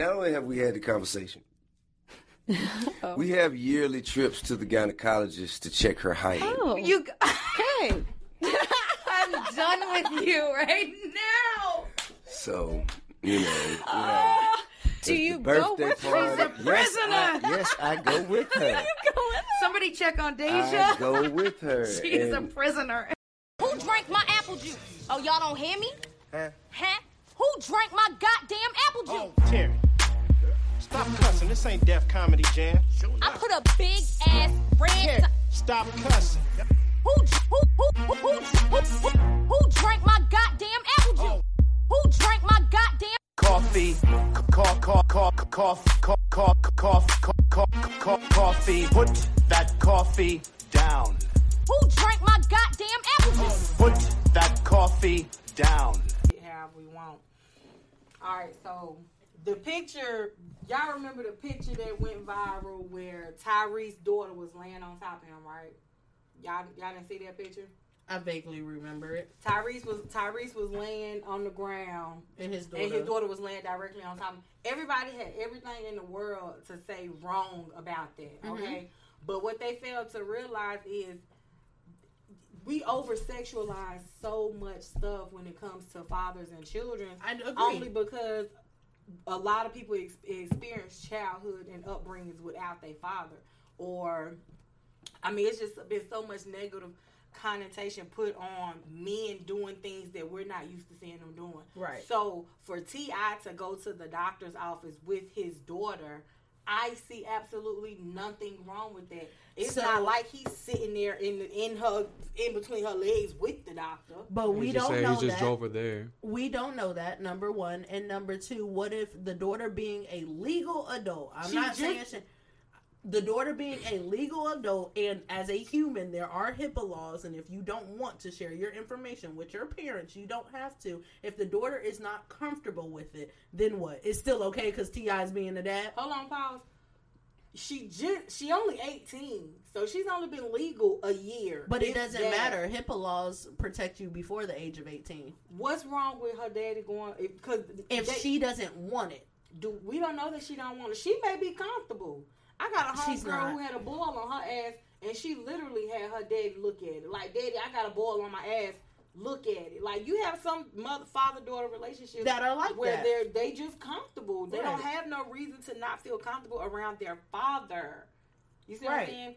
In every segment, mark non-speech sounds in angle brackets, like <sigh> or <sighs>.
not only have we had the conversation, <laughs> oh. we have yearly trips to the gynecologist to check her height. Oh, You, okay. <laughs> <laughs> I'm done with you right now. So, you know, you know uh, Do you the go birthday with party. her? Yes, I, yes, I go with her. Somebody check on Deyjah. I go with her. She's a prisoner. Who drank my apple juice? Oh, y'all don't hear me? Huh? Huh? Who drank my goddamn apple juice? Oh, Terry. Stop cussing. This ain't Def Comedy Jam. I put a big ass red. Terry, stop cussing. Who, who, who, who, who, who, who, who drank my goddamn apple juice? Who drank my goddamn? Coffee, cough, cough, cough, cough, cough, cough, cough, cough, cough, coffee. Put that coffee down. Who drank my goddamn apple juice? Put that coffee down. Have we want. All right, so the picture, y'all remember the picture that went viral where Tyrese's daughter was laying on top of him, right? Y'all, y'all didn't see that picture. I vaguely remember it. Tyrese was Tyrese was laying on the ground, And his daughter. and his daughter was laying directly on top. of him. Everybody had everything in the world to say wrong about that, Mm-hmm. okay? But what they failed to realize is we over sexualize so much stuff when it comes to fathers and children. I agree. Only because a lot of people ex- experience childhood and upbringings without their father, or I mean, it's just been so much negative connotation put on men doing things that we're not used to seeing them doing. Right. So for T.I. to go to the doctor's office with his daughter. I see absolutely nothing wrong with that. It's So- not like he's sitting there in in her in between her legs with the doctor. But we don't know he just that. drove her there. We don't know that. Number one, and number two, what if the daughter being a legal adult? I'm She not just- saying she, the daughter being a legal adult, and as a human, there are HIPAA laws, and if you don't want to share your information with your parents, you don't have to. If the daughter is not comfortable with it, then what? It's still okay because T.I. is being a dad. Hold on, pause. She just she only eighteen, so she's only been legal a year. But it doesn't that. matter. HIPAA laws protect you before the age of 18. What's wrong with her daddy going? Because If she doesn't want it, do, we don't know that she don't want it. She may be comfortable. I got a homegirl who had a boil on her ass, and she literally had her daddy look at it. Like, daddy, I got a boil on my ass. Look at it. Like you have some mother father daughter relationships That are like where that. they're they just comfortable. They don't have no reason to not feel comfortable around their father. You see Right. what I'm saying?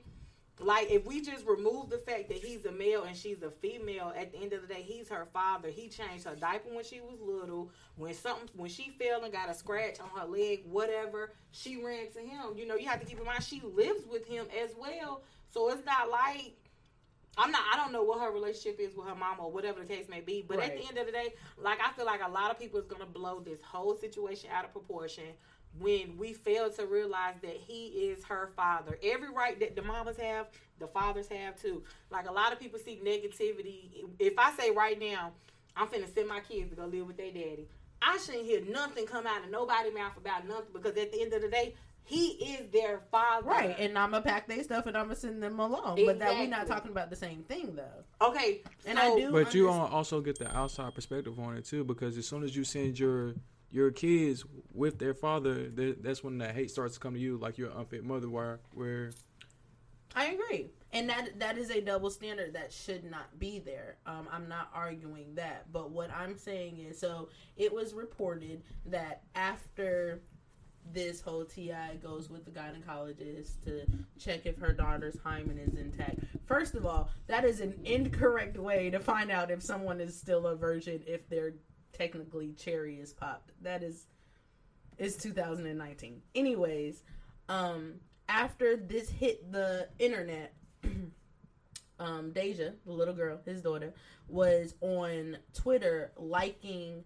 Like if we just remove the fact that he's a male and she's a female, at the end of the day, he's her father. He changed her diaper when she was little. When something, when she fell and got a scratch on her leg, whatever, she ran to him. You know, you have to keep in mind she lives with him as well. So it's not like I'm not. I don't know what her relationship is with her mom or whatever the case may be. But at the end of the day, like I feel like a lot of people is gonna blow this whole situation out of proportion when we fail to realize that he is her father. Every right that the mamas have, the fathers have too. Like a lot of people seek negativity. If I say right now, I'm finna send my kids to go live with their daddy. I shouldn't hear nothing come out of nobody's mouth about nothing because at the end of the day, he is their father. right? And I'm gonna pack their stuff and I'm gonna send them along. But that we're not talking about the same thing though. Okay, And so- I do. But you understand- al- also get the outside perspective on it too, because as soon as you send your your kids with their father, that's when that hate starts to come to you, like you're an unfit mother. Where where I agree, and that that is a double standard that should not be there. Um, I'm not arguing that, but what I'm saying is, so it was reported that after this whole T.I. goes with the gynecologist to check if her daughter's hymen is intact. First of all, that is an incorrect way to find out if someone is still a virgin if their technically cherry is popped. That is it's 2019. Anyways, um, after this hit the internet, <clears throat> um, Deyjah, the little girl, his daughter, was on Twitter liking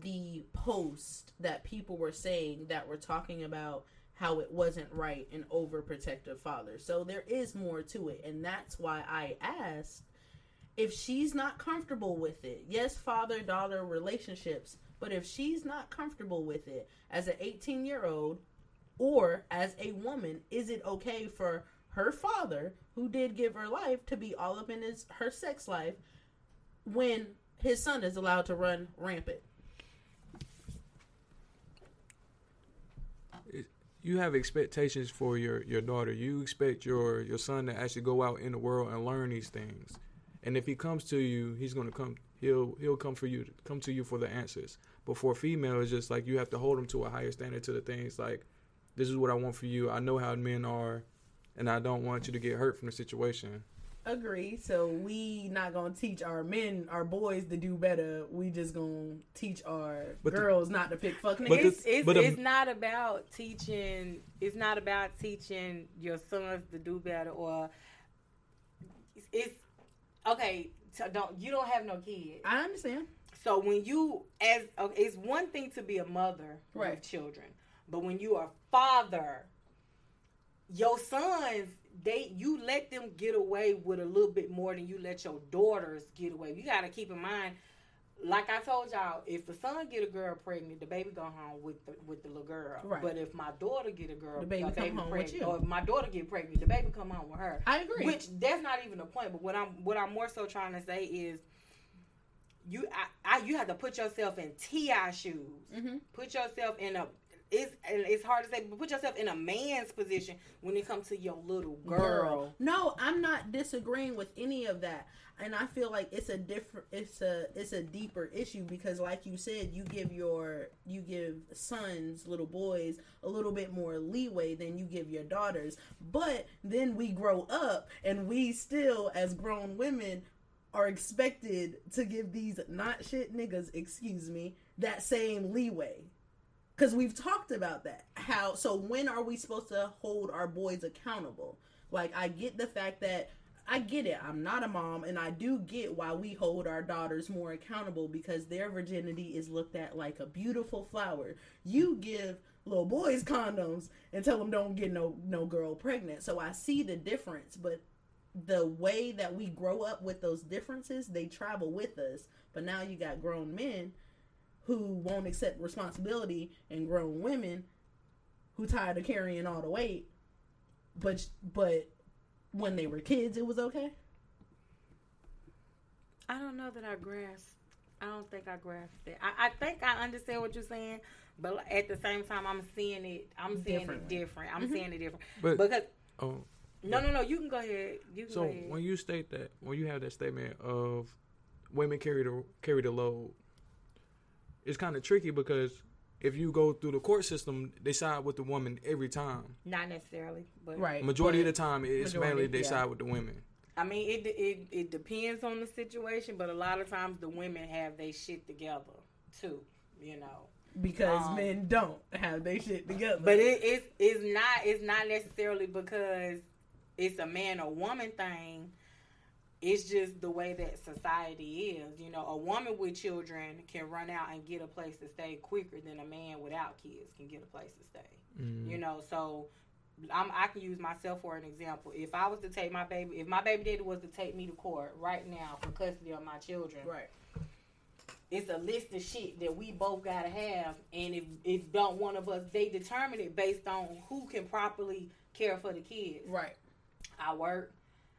the post that people were saying that were talking about how it wasn't right and overprotective father. So there is more to it, and that's why I asked if she's not comfortable with it. Yes, father daughter relationships, but if she's not comfortable with it as an 18 year old or as a woman, is it okay for her father, who did give her life, to be all up in his her sex life when his son is allowed to run rampant? you have expectations for your your daughter. You expect your your son to actually go out in the world and learn these things. And if he comes to you, he's gonna come. He'll he'll come for you. Come to you for the answers. But for a female, it's just like you have to hold them to a higher standard to the things like, this is what I want for you. I know how men are, and I don't want you to get hurt from the situation. Agree. So we not gonna teach our men, our boys to do better. We just gonna teach our But the- girls not to pick fuck But niggas. the- it's it's, but, um, it's not about teaching. It's not about teaching your sons to do better, or it's, it's okay. So don't you don't have no kids. I understand. So when you as okay, it's one thing to be a mother Right. with children, but when you are father, your sons they you let them get away with a little bit more than you let your daughters get away. You got to keep in mind, like I told y'all, if the son get a girl pregnant, the baby go home with the with the little girl. Right. But if my daughter get a girl, The baby a come home with you. Or if my daughter get pregnant, the baby come home with her. I agree. Which that's not even the point. But what I'm what I'm more so trying to say is, you I, I you have to put yourself in T.I. shoes. Mhm. Put yourself in a it's and it's hard to say, but put yourself in a man's position when it comes to your little girl. No, I'm not disagreeing with any of that. And I feel like it's a different it's a it's a deeper issue because like you said, you give your you give sons, little boys a little bit more leeway than you give your daughters. But then we grow up and we still as grown women are expected to give these not shit niggas, excuse me, that same leeway because we've talked about that. How so when are we supposed to hold our boys accountable? Like i get the fact that i get it i'm not a mom and i do get why we hold our daughters more accountable because their virginity is looked at like a beautiful flower. You give little boys condoms and tell them don't get no no girl pregnant. So i see the difference but the way that we grow up with those differences they travel with us. But now you got grown men who won't accept responsibility and grown women who tired of carrying all the weight but but when they were kids it was okay I don't know that I grasp. I don't think I grasped it. I, I think I understand what you're saying, but at the same time, I'm seeing it. I'm seeing it different. I'm mm-hmm. seeing it different But because oh, no, no, no. You can go ahead. You can so go ahead. when you state that, when you have that statement of women carry the carry the load, it's kind of tricky because if you go through the court system, they side with the woman every time. Not necessarily, but right Majority of the time, it's Majority, mainly they yeah. side with the women. I mean, it, it it depends on the situation, but a lot of times the women have they shit together too. You know, because Um, men don't have their shit together but it, it's it's not it's not necessarily because it's a man or woman thing. It's just the way that society is. You know, a woman with children can run out and get a place to stay quicker than a man without kids can get a place to stay. Mm-hmm. You know, so I'm, I can use myself for an example. If I was to take my baby, if my baby daddy was to take me to court right now for custody of my children, right it's a list of shit that we both gotta have, and if if don't one of us, they determine it based on who can properly care for the kids. right I work.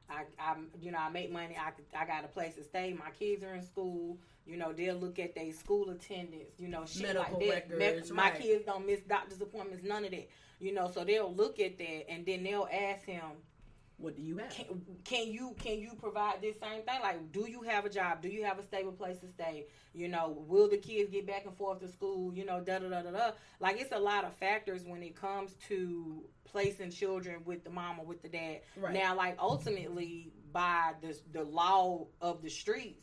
I, I, you know, I make money. I, I got a place to stay. My kids are in school. You know, they'll look at their school attendance. You know, shit Medical like that. records, my right. kids don't miss doctor's appointments. None of that. You know, so they'll look at that and then they'll ask him, what do you have can, can you can you provide this same thing? Like, do you have a job? Do you have a stable place to stay? You know, will the kids get back and forth to school? You know, da da da da da. Like, it's a lot of factors when it comes to placing children with the mom or with the dad. Right. Now, like ultimately, by the the law of the streets,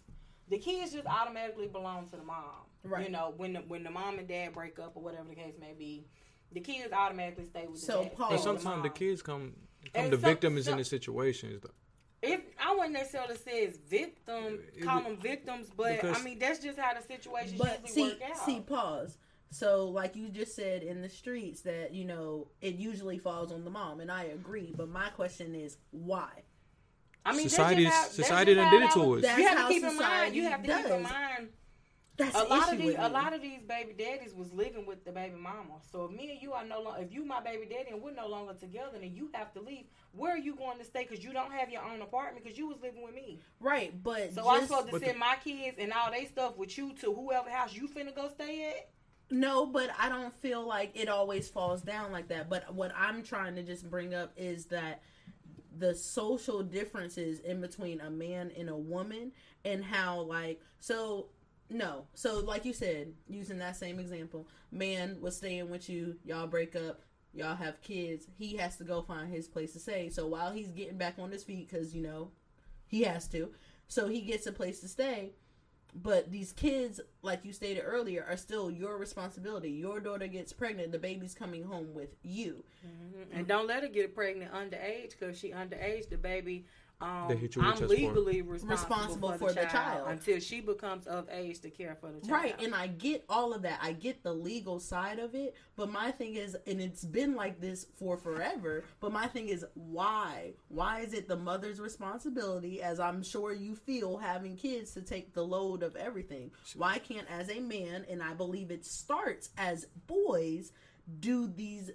the kids just automatically belong to the mom. Right. You know, when the when the mom and dad break up or whatever the case may be, the kids automatically stay with the So, dad. Paul- But with the sometimes the kids come come And the some- victims in the situations. Though. If I wouldn't necessarily say it's victim, It- call it- them victims, but because- I mean that's just how the situation but usually see work out. see pause so like you just said in the streets that you know it usually falls on the mom and i agree but my question is why I mean, Society- just how- society just done how did it to us. That's You have to keep in mind. You have to keep in mind. That's A lot of these, a lot of these baby daddies was living with the baby mama. So if me and you are no longer, if you my baby daddy and we're no longer together, and you have to leave, where are you going to stay? Because you don't have your own apartment because you was living with me. right but So I'm supposed to send the- my kids and all they stuff with you to whoever house you finna go stay at. No, but I don't feel like it always falls down like that. But what I'm trying to just bring up is that the social differences in between a man and a woman and how like so no. So like you said using that same example man was staying with you y'all break up y'all have kids he has to go find his place to stay. So while he's getting back on his feet because you know he has to so he gets a place to stay. But these kids like you stated earlier are still your responsibility. Your daughter gets pregnant the baby's coming home with you. Mm-hmm. And don't let her get pregnant underage because she underage. The baby, um, They hit you with I'm chest support. legally responsible, Responsible for, for the, the child child. until she becomes of age to care for the child. Right, and I get all of that. I get the legal side of it, but my thing is, and it's been like this for forever. But my thing is, why? Why is it the mother's responsibility, as I'm sure you feel having kids, to take the load of everything? Why can't, as a man, and I believe it starts as boys, do these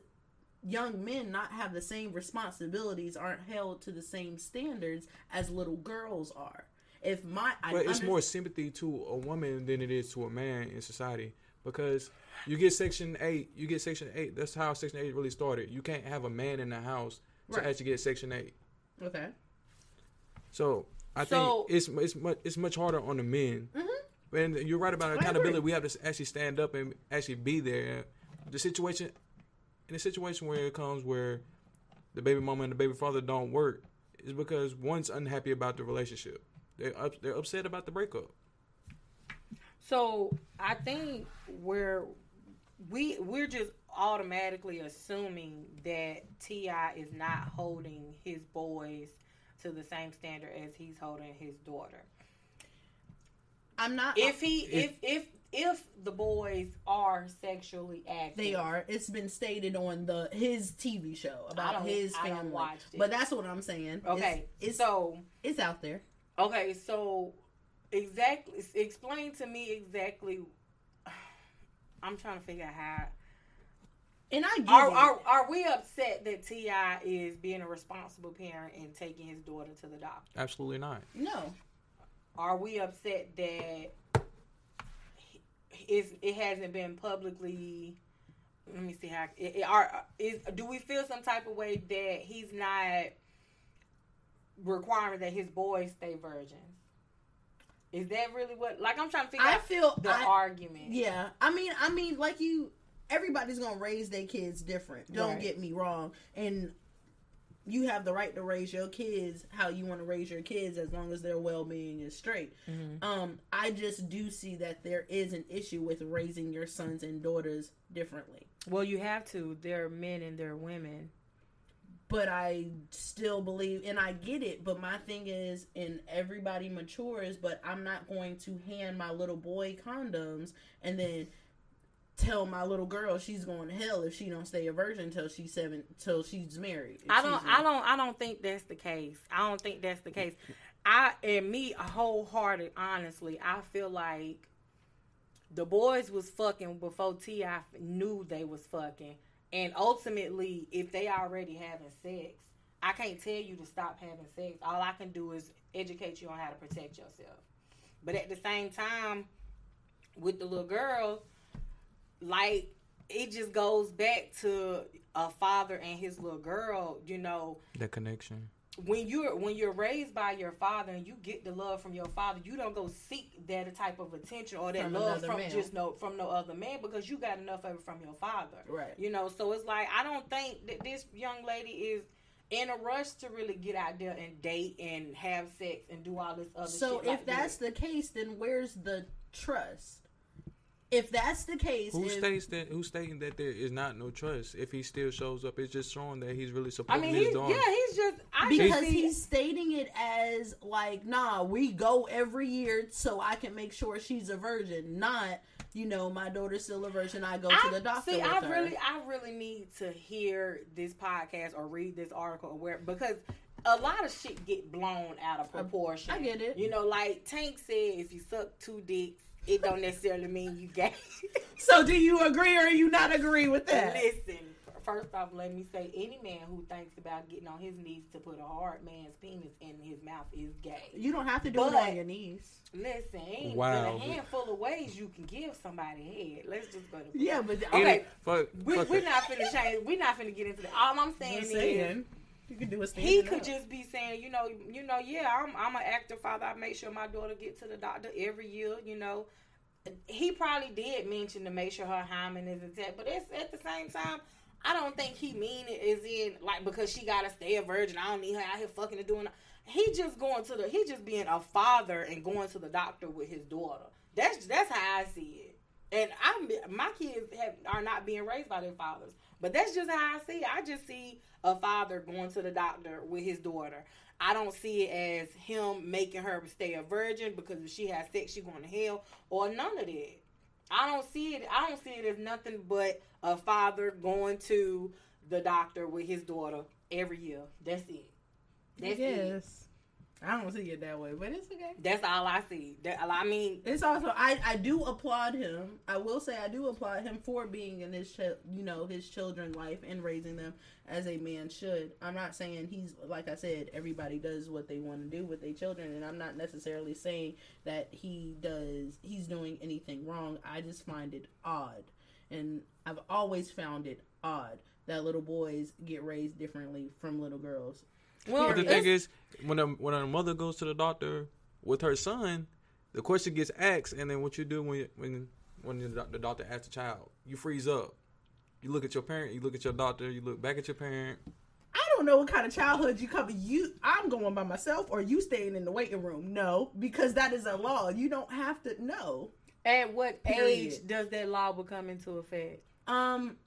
young men not have the same responsibilities, aren't held to the same standards as little girls are? If my, I But it's under- more sympathy to a woman than it is to a man in society because you get Section Eight. You get Section Eight. That's how Section Eight really started. You can't have a man in the house to Right. actually get Section Eight. okay. So I So- think it's it's much it's much harder on the men. Mm-hmm. And you're right about accountability. We have to actually stand up and actually be there. The situation, in a situation where it comes where the baby mama and the baby father don't work, is because one's unhappy about the relationship. They're up, they're upset about the breakup. So I think we're we we're just automatically assuming that T.I. is not holding his boys to the same standard as he's holding his daughter. I'm not. If he if if if the boys are sexually active, They are. It's been stated on the his TV show I about don't- his I don't family. it. But that's what I'm saying. Okay, it's, it's so it's out there. Okay, so exactly explain to me exactly. <sighs> I'm trying to figure out how. And I get Are, are are we upset that T.I. is being a responsible parent and taking his daughter to the doctor? Absolutely not. no. Are we upset that is it hasn't been publicly? Let me see how. It, it- are is do we feel some type of way that he's not requiring that his boys stay virgins? Is that really what? Like I'm trying to figure I out feel the I- argument. Yeah. I mean I mean like you everybody's gonna raise their kids different. Don't Right. get me wrong. And you have the right to raise your kids how you want to raise your kids as long as their well-being is straight. Mm-hmm. Um, I just do see that there is an issue with raising your sons and daughters differently. Well, you have to. They're men and they're women. but I still believe, and I get it. But my thing is, and everybody matures, but I'm not going to hand my little boy condoms and then tell my little girl she's going to hell if she don't stay a virgin till she's seven, till she's married. I don't. I don't. I don't think that's the case. I don't think that's the case. <laughs> I and me wholehearted. Honestly, I feel like the boys was fucking before T.I. knew they was fucking, and ultimately, if they already having sex, I can't tell you to stop having sex. All I can do is educate you on how to protect yourself. But at the same time, with the little girl, like it just goes back to a father and his little girl. You know, the connection. when you're when you're raised by your father and you get the love from your father, you don't go seek that type of attention or that From love from man. just no from no other man because you got enough of it from your father. Right. You know, so it's like I don't think that this young lady is in a rush to really get out there and date and have sex and do all this other So shit. if like that's that. the case, then where's the trust? If that's the case, Who if, states that? Who's stating that there is not no trust? If he still shows up, it's just showing that he's really I supporting mean, his he's, daughter. yeah, he's just I because just he's stating it as like, nah, we go every year so I can make sure she's a virgin, not you know my daughter's still a virgin. I go to the doctor. See, with I her. really, I really need to hear this podcast or read this article or where because a lot of shit get blown out of proportion. I get it. You know, like Tank said, if you suck two dicks, it don't necessarily mean you gay. <laughs> So do you agree or you not agree with that? Listen, first off, let me say, any man who thinks about getting on his knees to put a hard man's penis in his mouth is gay. You don't have to do it But- on your knees. Listen, ain't Wow. a handful of ways you can give somebody head. Let's just go to Yeah, but Okay, Fuck, we, fuck we're not finna change. We're not finna get into that. All I'm saying Just is. Saying. You can do a He could up. just be saying, you know, you know, yeah, I'm I'm an active father. I make sure my daughter get to the doctor every year. You know, he probably did mention to make sure her hymen is intact, but it's at the same time. I don't think he mean it in like because she gotta stay a virgin. I don't need her out here fucking and doing. He just going to the. He just being a father and going to the doctor with his daughter. That's that's how I see it. And I'm my kids have are not being raised by their fathers, but that's just how I see it. I just see a father going to the doctor with his daughter. I don't see it as him making her stay a virgin because if she has sex, she's going to hell or none of that. I don't see it. I don't see it as nothing but a father going to the doctor with his daughter every year. That's it. That's it. I don't see it that way, but it's okay. That's all I see. That, I mean, It's also I I do applaud him. I will say I do applaud him for being in his ch- you know his children's life and raising them as a man should. I'm not saying he's like I said everybody does what they want to do with their children and I'm not necessarily saying that he does he's doing anything wrong. I just find it odd. And I've always found it odd that little boys get raised differently from little girls. Well, But the thing is, when a when a mother goes to the doctor with her son, the question gets asked, and then what you do when when when the, the doctor asks the child, you freeze up. You look at your parent, you look at your doctor, you look back at your parent. I don't know what kind of childhood you cover. You, I'm going by myself, or you staying in the waiting room. No, because that is a law. You don't have to know. at what Period. age does that law become into effect? Um, I-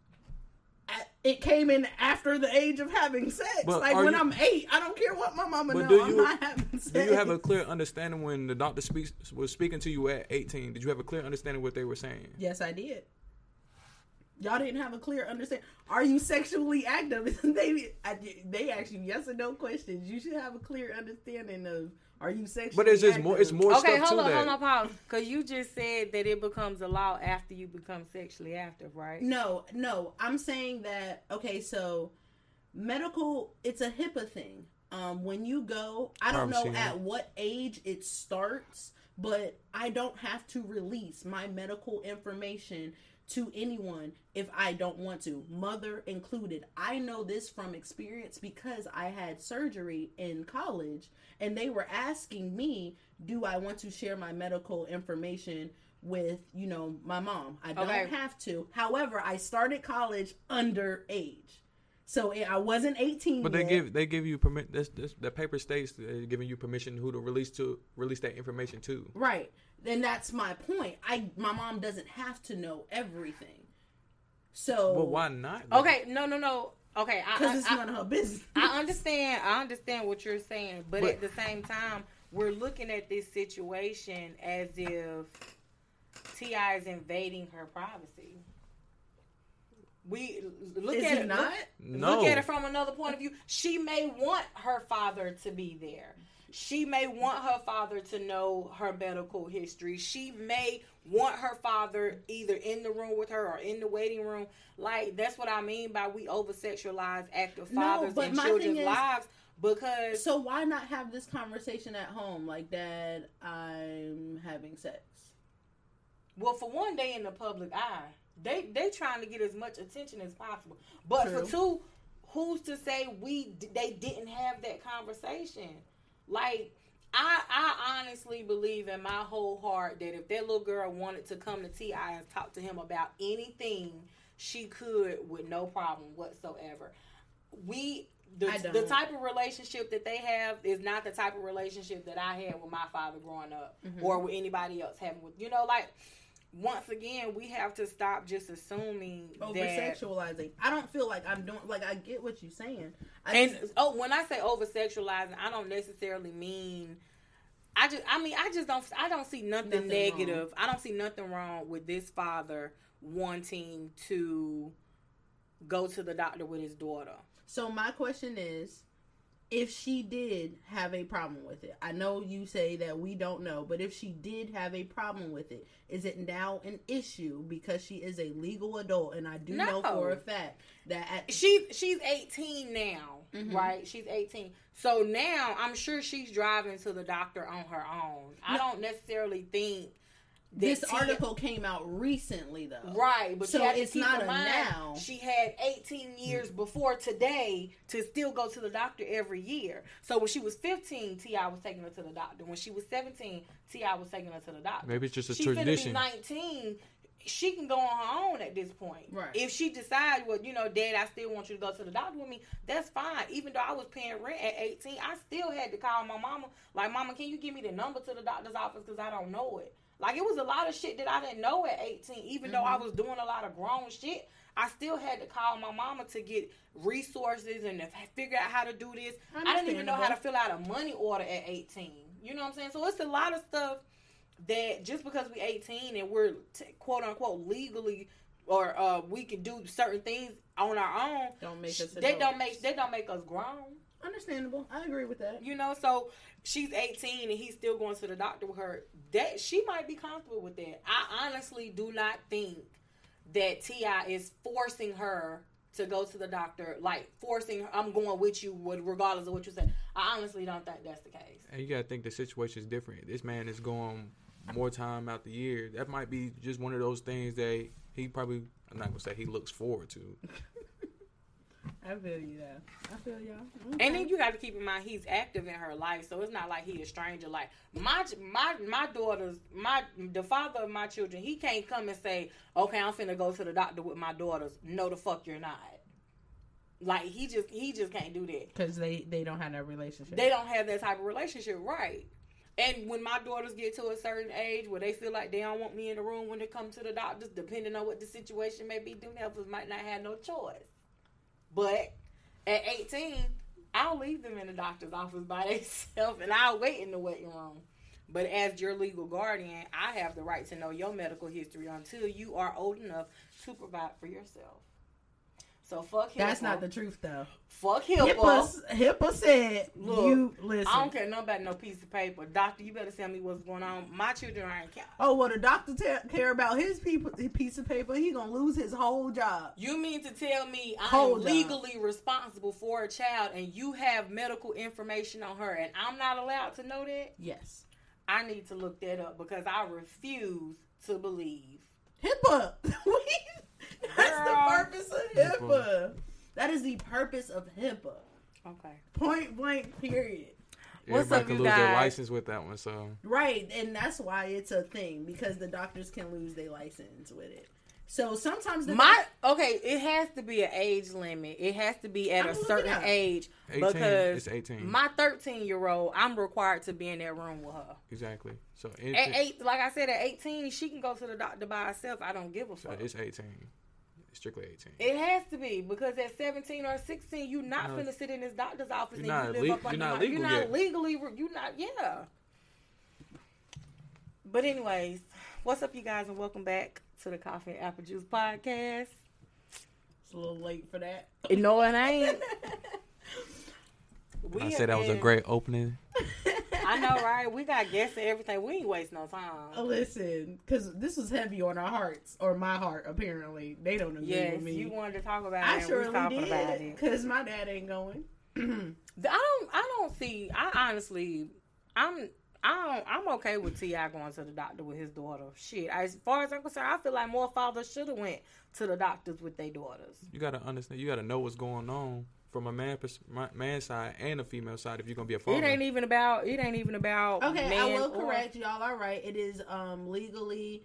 it came in after the age of having sex. But like when you- I'm eight, I don't care what my mama But know. do I'm you- not having sex. Do you have a clear understanding when the doctor speaks was speaking to you at 18? Did you have a clear understanding what they were saying? Yes, I did. Y'all didn't have a clear understanding. Are you sexually active? <laughs> they I, they ask you yes or no questions. You should have a clear understanding of are you sexually. But it's just active? more. It's more Okay, stuff hold to on, that. hold on, pause. Because you just said that it becomes a law after you become sexually active, right? No, no. I'm saying that okay, so medical it's a HIPAA thing. Um when you go, I don't know Privacy, yeah. at what age it starts, but I don't have to release my medical information to anyone if I don't want to, mother included. I know this from experience because I had surgery in college and they were asking me, do I want to share my medical information with, you know, my mom? I don't Okay. have to. However, I started college underage. So I wasn't 18 But they yet. give they give you permit. This, this the paper states uh, giving you permission who to release to release that information to. Right. And that's my point. I my mom doesn't have to know everything. So But why not? Okay, no, no, no. Okay, I, Because it's I- none of her business. I understand. I understand what you're saying, but, But- at the same time, we're looking at this situation as if Ti is invading her privacy. We look Is at it. not? Look, No. look at it from another point of view. She may want her father to be there. She may want her father to know her medical history. She may want her father either in the room with her or in the waiting room. Like that's what I mean by we over sexualize active fathers but and children's is- lives because So why not have this conversation at home? Like, Dad, I'm having sex. well for one day in the public eye they they trying to get as much attention as possible but True. for two who's to say we they didn't have that conversation like I, I honestly believe in my whole heart that if that little girl wanted to come to T.I. and talk to him about anything, she could with no problem whatsoever. We the, the type of relationship that they have is not the type of relationship that I had with my father growing up Mm-hmm. or with anybody else having with you know like once again we have to stop just assuming oh, Over sexualizing. I don't feel like I'm doing. Like, I get what you're saying. I and just- oh, when I say over sexualizing, I don't necessarily mean. I just, I mean, I just don't, I don't see nothing, Nothing negative. I don't see nothing wrong with this father wanting to go to the doctor with his daughter. So my question is, if she did have a problem with it, I know you say that we don't know, but if she did have a problem with it, is it now an issue because she is a legal adult? And I do know for a fact that at she's she's 18 now, Mm-hmm. right? She's 18. So now I'm sure she's driving to the doctor on her own. I don't necessarily think this Tia- article came out recently, though. Right, but So you have to it's not a mind, now. She had 18 years before today to still go to the doctor every year. So when she was 15, T.I. was taking her to the doctor. When she was 17, T.I. was taking her to the doctor. Maybe it's just a She's tradition. Finna be 19. She can go on her own at this point. Right. If she decides, well, you know, Dad, I still want you to go to the doctor with me. That's fine. Even though I was paying rent at 18, I still had to call my mama. Like, Mama, can you give me the number to the doctor's office because I don't know it. Like it was a lot of shit that I didn't know at 18. Even though I Mm-hmm. was doing a lot of grown shit, I still had to call my mama to get resources and to f- figure out how to do this. I didn't even know how to fill out a money order at 18. You know what I'm saying? So it's a lot of stuff that just because we're 18 and we're t- quote unquote legally or uh, we can do certain things on our own, Don't make us they don't make they don't make us grown. Understandable. I agree with that. You know, so she's 18 and he's still going to the doctor with her. That she might be comfortable with that. I honestly do not think that T.I. is forcing her to go to the doctor, like forcing. her, I'm going with you, regardless of what you say. I honestly don't think that's the case. And you gotta think the situation is different. This man is going more time out the year. That might be just one of those things that he probably. I'm not gonna say he looks forward to. I feel you though. I feel y'all. And then you got to keep in mind he's active in her life, so it's not like he a stranger. Like my my my daughters, my the father of my children, he can't come and say, "Okay, I'm finna go to the doctor with my daughters." No, the fuck you're not. Like he just he just can't do that. because they they don't have that relationship. They don't have that type of relationship, right? And when my daughters get to a certain age where they feel like they don't want me in the room when they come to the doctors, depending on what the situation may be, them helpers might not have no choice. But at 18, I'll leave them in the doctor's office by <laughs> themselves and I'll wait in the waiting room. But as your legal guardian, I have the right to know your medical history until you are old enough to provide for yourself. So fuck HIPAA. That's not the truth though. fuck HIPAA. HIPAA, HIPAA said Look, you listen. I don't care nothing about no piece of paper. Doctor, you better tell me what's going on. My children aren't count. Oh well, the doctor care about his people, his piece of paper. He gonna lose his whole job. You mean to tell me I'm Hold on. legally responsible for a child and you have medical information on her and I'm not allowed to know that? Yes, I need to look that up because I refuse to believe. HIPAA. <laughs> <laughs> That's the purpose of HIPAA. That is the purpose of HIPAA. Okay. Point blank. Period. What's Everybody up, can you lose their license with that one. So Right, and that's why it's a thing because the doctors can lose their license with it. So sometimes the My okay, it has to be an age limit. It has to be at I'm a certain up. age 18, because it's 18. my 13 year old, I'm required to be in that room with her. exactly. So At eight, like I said, at 18, she can go to the doctor by herself. I don't give a so fuck. it's 18. It's strictly 18. It has to be because at 17 or 16, you're not going to sit in this doctor's office You're and not you live le- up you're under not legal You're not yet. legally. You're not. Yeah. But anyways, what's up, you guys, and welcome back to the Coffee and Apple Juice podcast. it's a little late for that. No, it ain't. <laughs> We I have said that was a great opening. <laughs> I know, right? We got guests and everything. We ain't waste no time. Oh, listen, because this was heavy on our hearts, or my heart. Apparently, they don't agree Yes, with me. you wanted to talk about it. I and we surely talking about did, it. because my dad ain't going. <clears throat> I don't. I don't see. I honestly, I'm. I don't, I'm okay with T.I. going to the doctor with his daughter. Shit, as far as I'm concerned, I feel like more fathers should have went to the doctors with their daughters. You gotta understand. You gotta know what's going on from a man pers- man side and a female side if you're gonna be a father. It ain't even about. It ain't even about. Okay, I will or- correct y'all. All right, it is um legally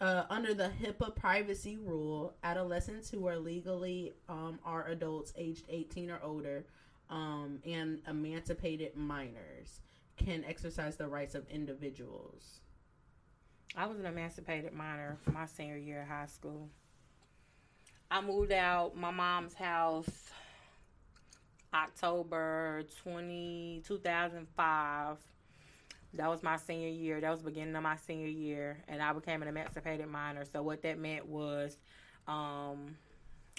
uh, under the HIPAA privacy rule. Adolescents who are legally um are adults aged 18 or older, um and emancipated minors can exercise the rights of individuals. I was an emancipated minor my senior year of high school. I moved out my mom's house October 20, 2005. That was my senior year. That was beginning of my senior year. And I became an emancipated minor. So what that meant was um,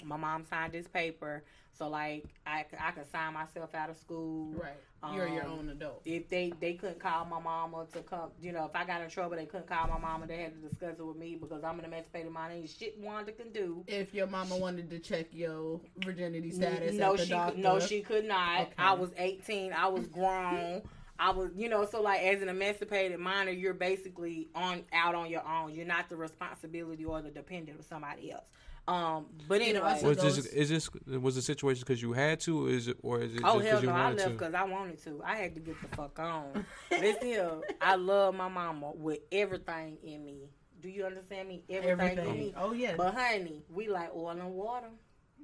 My mom signed this paper, so like I, I could sign myself out of school. Right. You're your Um, own adult. If they they couldn't call my mama to come, you know, if I got in trouble, they couldn't call my mama. They had to discuss it with me because I'm an emancipated minor. Ain't shit Wanda can do. If your mama wanted to check your virginity status, no, at the she doctor, no, she could not. Okay. I was 18. I was grown. I was, you know, so like as an emancipated minor, you're basically on out on your own. You're not the responsibility or the dependent of somebody else. Um, but anyway, Was this is this was the situation because you had to, or is it or is it Oh hell because you no! I left because I wanted to. I had to get the fuck on. Listen here, I love my mama with everything in me. Do you understand me? Everything, in me. Oh yeah. But honey, we like oil and water.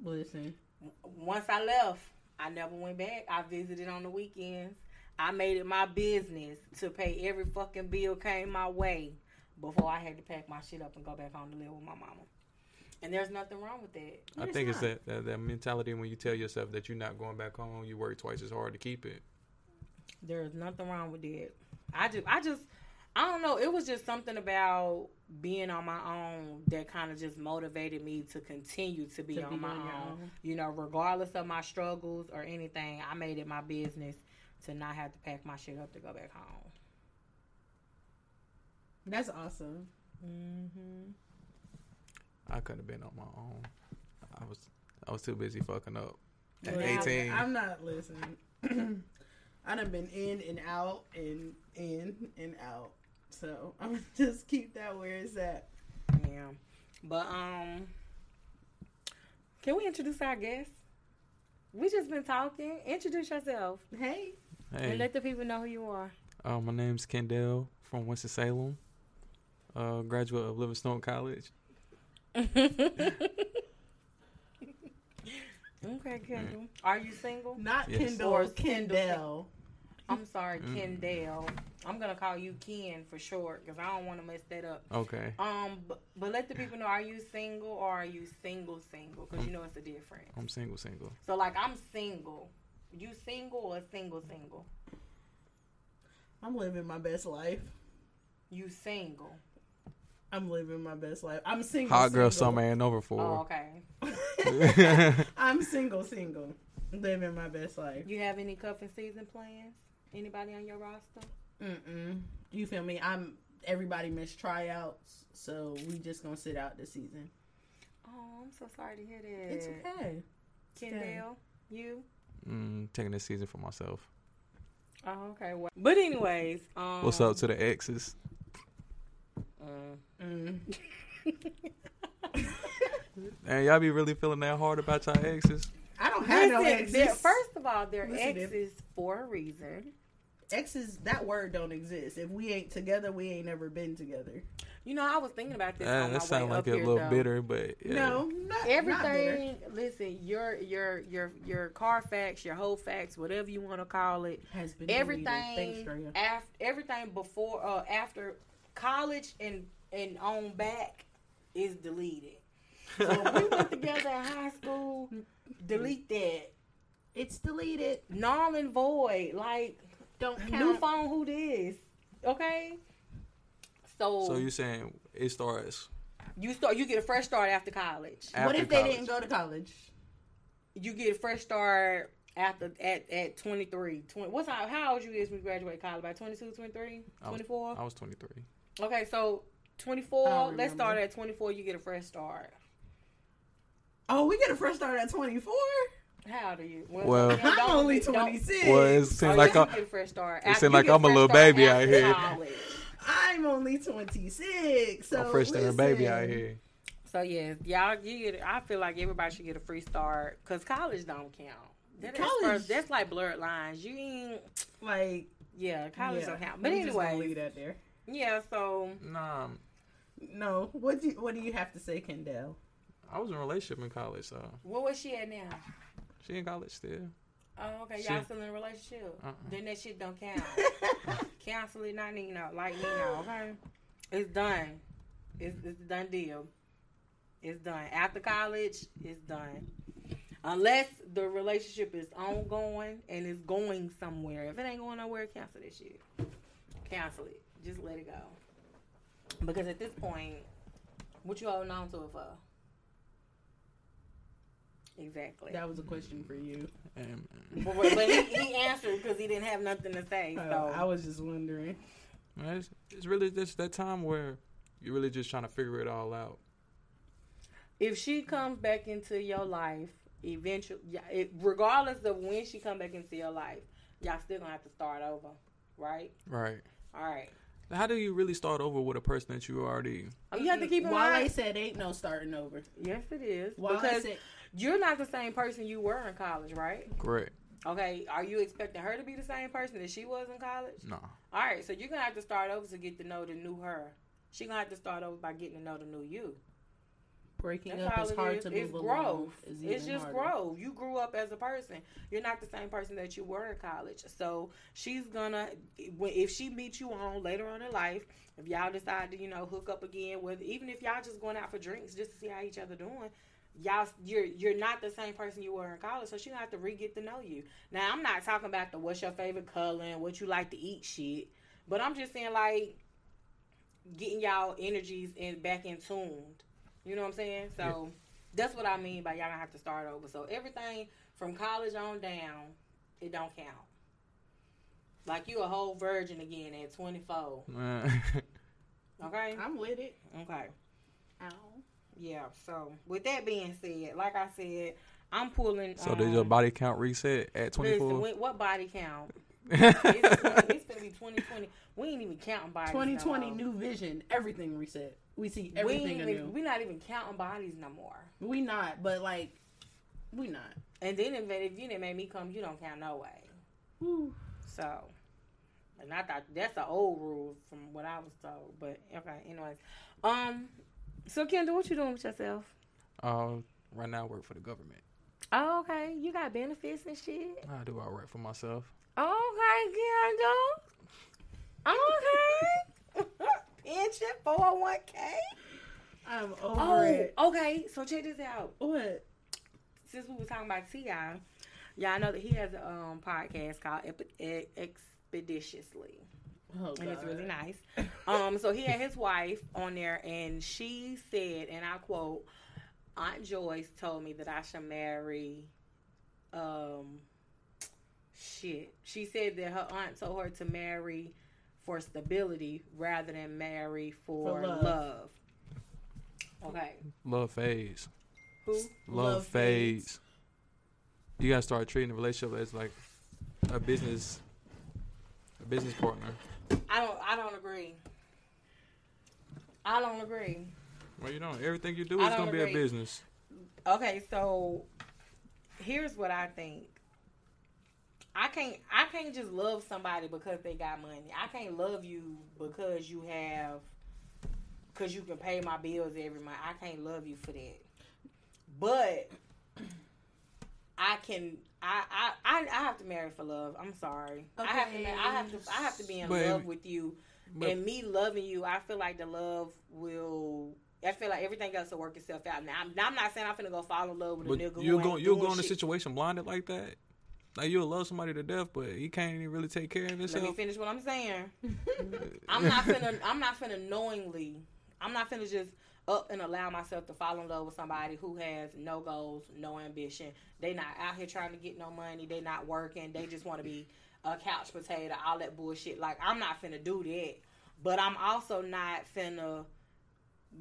Listen, Once I left, I never went back. I visited on the weekends. I made it my business to pay every fucking bill came my way before I had to pack my shit up and go back home to live with my mama. And there's nothing wrong with that. I It's think it's that, that that mentality when you tell yourself that you're not going back home, you work twice as hard to keep it. There's nothing wrong with that. I just, I just, I don't know. It was just something about being on my own that kind of just motivated me to continue to be To on be my on own. own. You know, regardless of my struggles or anything, I made it my business to not have to pack my shit up to go back home. that's awesome. Mm-hmm. I couldn't have been on my own. I was I was too busy fucking up. At Yeah. 18, I'm not listening. <clears throat> I done been in and out and in and out. So <laughs> I'm gonna just keep that where it's at. Yeah, but um, can we introduce our guest? We just been talking. Introduce yourself Hey, and hey, let the people know who you are. uh, my name's Kendall from Winston Salem, uh, graduate of Livingstone College. <laughs> Okay, Kendall. Are you single? not Yes. Kendall, Or Kendall. I'm sorry, Mm. Kendall. I'm gonna call you Ken for short because I don't want to mess that up. Okay, Um, but, but let the people know: Are you single or are you single single? Because you know it's a difference. I'm single, single. So like, I'm single. You single or single single? I'm living my best life. You single. I'm living my best life. I'm single. Hot girl single. summer ain't over Oh, for. okay. <laughs> <laughs> I'm single, single. Living my best life. You have any cuffing season plans? Anybody on your roster? Mm-mm. You feel me? I'm. Everybody missed tryouts, so we just gonna sit out this season. Oh, I'm so sorry to hear that. It's okay. Kendall, you? mm, taking this season for myself. Oh, okay. Well, but anyways, um, What's up to the exes? Mm. Mm. <laughs> And y'all be really feeling that hard about y'all exes? I don't have Listen, they're- exes. first of all, they're Listen, if- exes for a reason. exes. That word don't exist. If we ain't together, we ain't never been together. You know, I was thinking about this Uh, on that sounds like up a here, little though. bitter, but yeah. No, not Not bitter. Everything. Listen, your your your your Carfax, your whole facts, whatever you want to call it. has been deleted. Thanks, Everything Drea. after everything before uh after college and and on back is deleted. So <laughs> if we went together in high school, delete that. It's deleted. Null and void. Like Don't count. new phone, who this? Okay. So, So you saying it starts you start you get a fresh start after college. after what if they didn't go to college? You get a fresh start after at at 23. 20, what's how, how old you is when you graduate college? By 22, 23, I was- 24? I was 23. Okay, so 24, let's start at 24, you get a fresh start. Oh, we get a fresh start at 24. How old are you? Well- don't- I'm only 26. Well, it Oh, seems like I'm, get a fresh start. it After- seem you like get a I'm a little baby out here. college. I'm only 26. So I'm fresh than a baby out here. So yeah, y'all, you get. I feel like everybody should get a free start because college don't count. That is College- first- that's like blurred lines. You ain't. Like, Yeah, college yeah, don't count. But we just gonna anyway, leave that there. Yeah. So Nah, No, what do what do you have to say, Kendall? I was in a relationship in college, so where was she at now? she in college still. Oh, okay. Y'all She- still in a relationship? Uh-uh. Then that shit don't count. <laughs> Cancel it, not Nino. Like Nino, okay? It's done. It's, it's a done deal. It's done. After college, it's done. Unless the relationship is ongoing and it's going somewhere. If it ain't going nowhere, cancel this shit. Cancel it. Just let it go. Because at this point, what you holding on to it for? Exactly. That was a question for you. And, But, but he, he answered because he didn't have nothing to say. Uh, So I was just wondering. it's, it's really just that time where you're really just trying to figure it all out. if she comes back into your life, eventually, yeah, it, regardless of when she come back into your life, y'all still gonna have to start over, right? Right. All right. How do you really start over with a person that you already? Oh, You have to keep in Wale mind. said ain't no starting over. Yes, it is Wale because said you're not the same person you were in college, right? Correct. Okay. Are you expecting her to be the same person that she was in college? No. All right. So you're gonna have to start over to get to know the new her. She gonna have to start over by getting to know the new you. Breaking That's up all is it hard is. to move It's along. growth. is It's even just harder. growth. You grew up as a person. You're not the same person that you were in college. So she's gonna, if she meets you on later on in life, if y'all decide to, you know, hook up again, with even if y'all just going out for drinks just to see how each other doing, y'all, you're you're not the same person you were in college. So she gonna have to re get to know you. Now I'm not talking about the what's your favorite color and what you like to eat shit, but I'm just saying like getting y'all energies and back in tuned. You know what I'm saying? So that's what I mean by y'all gonna have to start over. So everything from college on down, it don't count. Like you a whole virgin again at 24. Man. <laughs> Okay. I'm with it. Okay. Ow. Yeah. So with that being said, like I said, I'm pulling. so did your um, body count reset at 24? what body count? it's, 20, it's gonna be 2020. We ain't even counting bodies. 2020 no new vision. Everything reset. We see We everything ain't even, anew. we not even counting bodies no more. We not, but like, we not. And then if, if you didn't make me come, you don't count no way. Whew. So, and I thought that's the old rule from what I was told. But okay, anyways. Um, so Kendall, what you doing with yourself? Uh, right now I work for the government. Oh, okay. You got benefits and shit. I do all right for myself. Okay, Kendall. Okay. Pension, four hundred one k. I'm over Oh, it. okay. So check this out. What? Since we were talking about T.I, y'all know that he has a um podcast called Epi- E- Expeditiously. Oh, and it's really nice. Um, so he had his wife on there, and she said, and I quote, "Aunt Joyce told me that I should marry." Um, shit. She said that her aunt told her to marry for stability rather than marry for, For love. love. Okay. Love fades. Who? Love, Love fades. fades. You gotta start treating the relationship as like a business, a business partner. I don't. I don't agree. I don't agree. Well, you don't. everything you do is gonna be a business. Okay, so here's what I think. I can't I can't just love somebody because they got money. I can't love you because you have because you can pay my bills every month. I can't love you for that. But I can I I, I, I have to marry for love. I'm sorry. Okay. I have to I have to I have to be in But- love with you. but- and me loving you, I feel like the love will I feel like everything else will work itself out. Now I'm, now, I'm not saying I'm finna go fall in love with a nigga. you'll who go you'll doing go in a situation blinded like that. Like you'll love somebody to death, but he can't even really take care of himself. Let me finish what I'm saying. <laughs> I'm not finna. I'm not finna knowingly. I'm not finna just up and allow myself to fall in love with somebody who has no goals, no ambition. They not out here trying to get no money. They not working. They just want to be a couch potato. All that bullshit. Like I'm not finna do that. But I'm also not finna